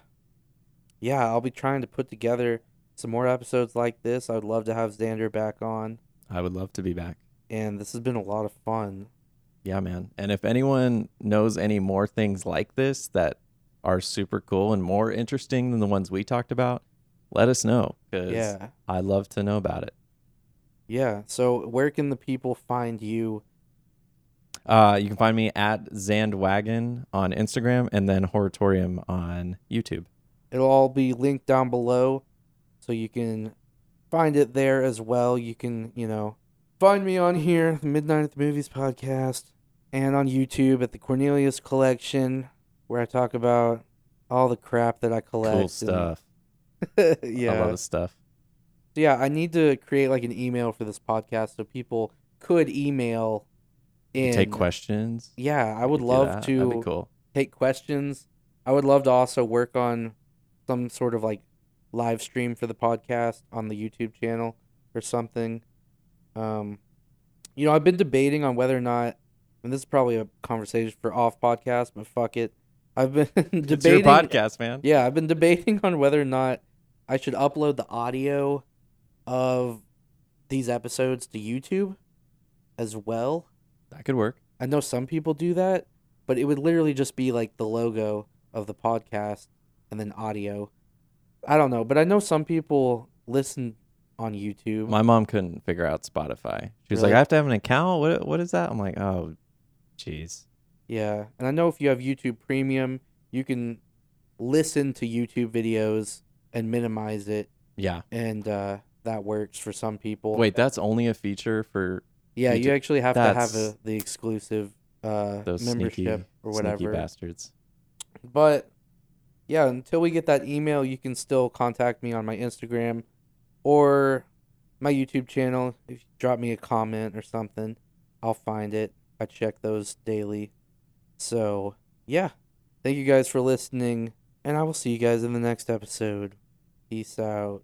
A: yeah, I'll be trying to put together some more episodes like this. I would love to have Xander back on.
C: I would love to be back.
A: And this has been a lot of fun.
C: Yeah, man. And if anyone knows any more things like this that are super cool and more interesting than the ones we talked about, let us know because
A: Yeah.
C: I love to know about it.
A: Yeah. So where can the people find you?
C: Uh, you can find me at Xandwagon on Instagram and then Horatorium on YouTube.
A: It'll all be linked down below, so you can find it there as well. You can, you know, find me on here, the Midnight at the Movies podcast, and on YouTube at the Cornelius Collection, where I talk about all the crap that I collect.
C: Cool
A: and-
C: stuff.
A: yeah.
C: I love this stuff.
A: Yeah, I need to create like an email for this podcast so people could email in.
C: Take questions.
A: Yeah, I would love
C: that.
A: to
C: cool.
A: take questions. I would love to also work on some sort of like live stream for the podcast on the YouTube channel or something. Um, you know, I've been debating on whether or not, and this is probably a conversation for off podcast, but fuck it. I've been
C: It's your
A: debating.
C: podcast, man.
A: Yeah, I've been debating on whether or not I should upload the audio of these episodes to YouTube as well.
C: That could work.
A: I know some people do that, but it would literally just be like the logo of the podcast and then audio. I don't know, but I know some people listen on YouTube.
C: My mom couldn't figure out Spotify. She was like, I have to have an account. What what is that? I'm like, oh, jeez.
A: yeah, and I know if you have YouTube Premium, you can listen to YouTube videos and minimize it,
C: Yeah.
A: and uh, that works for some people.
C: Wait, that's only a feature for
A: yeah, you actually have to have a, the exclusive uh,
C: those
A: membership
C: sneaky,
A: or
C: sneaky
A: whatever.
C: bastards.
A: But yeah, until we get that email, you can still contact me on my Instagram or my YouTube channel. If you drop me a comment or something, I'll find it. I check those daily. So, yeah. Thank you guys for listening, and I will see you guys in the next episode. Peace out.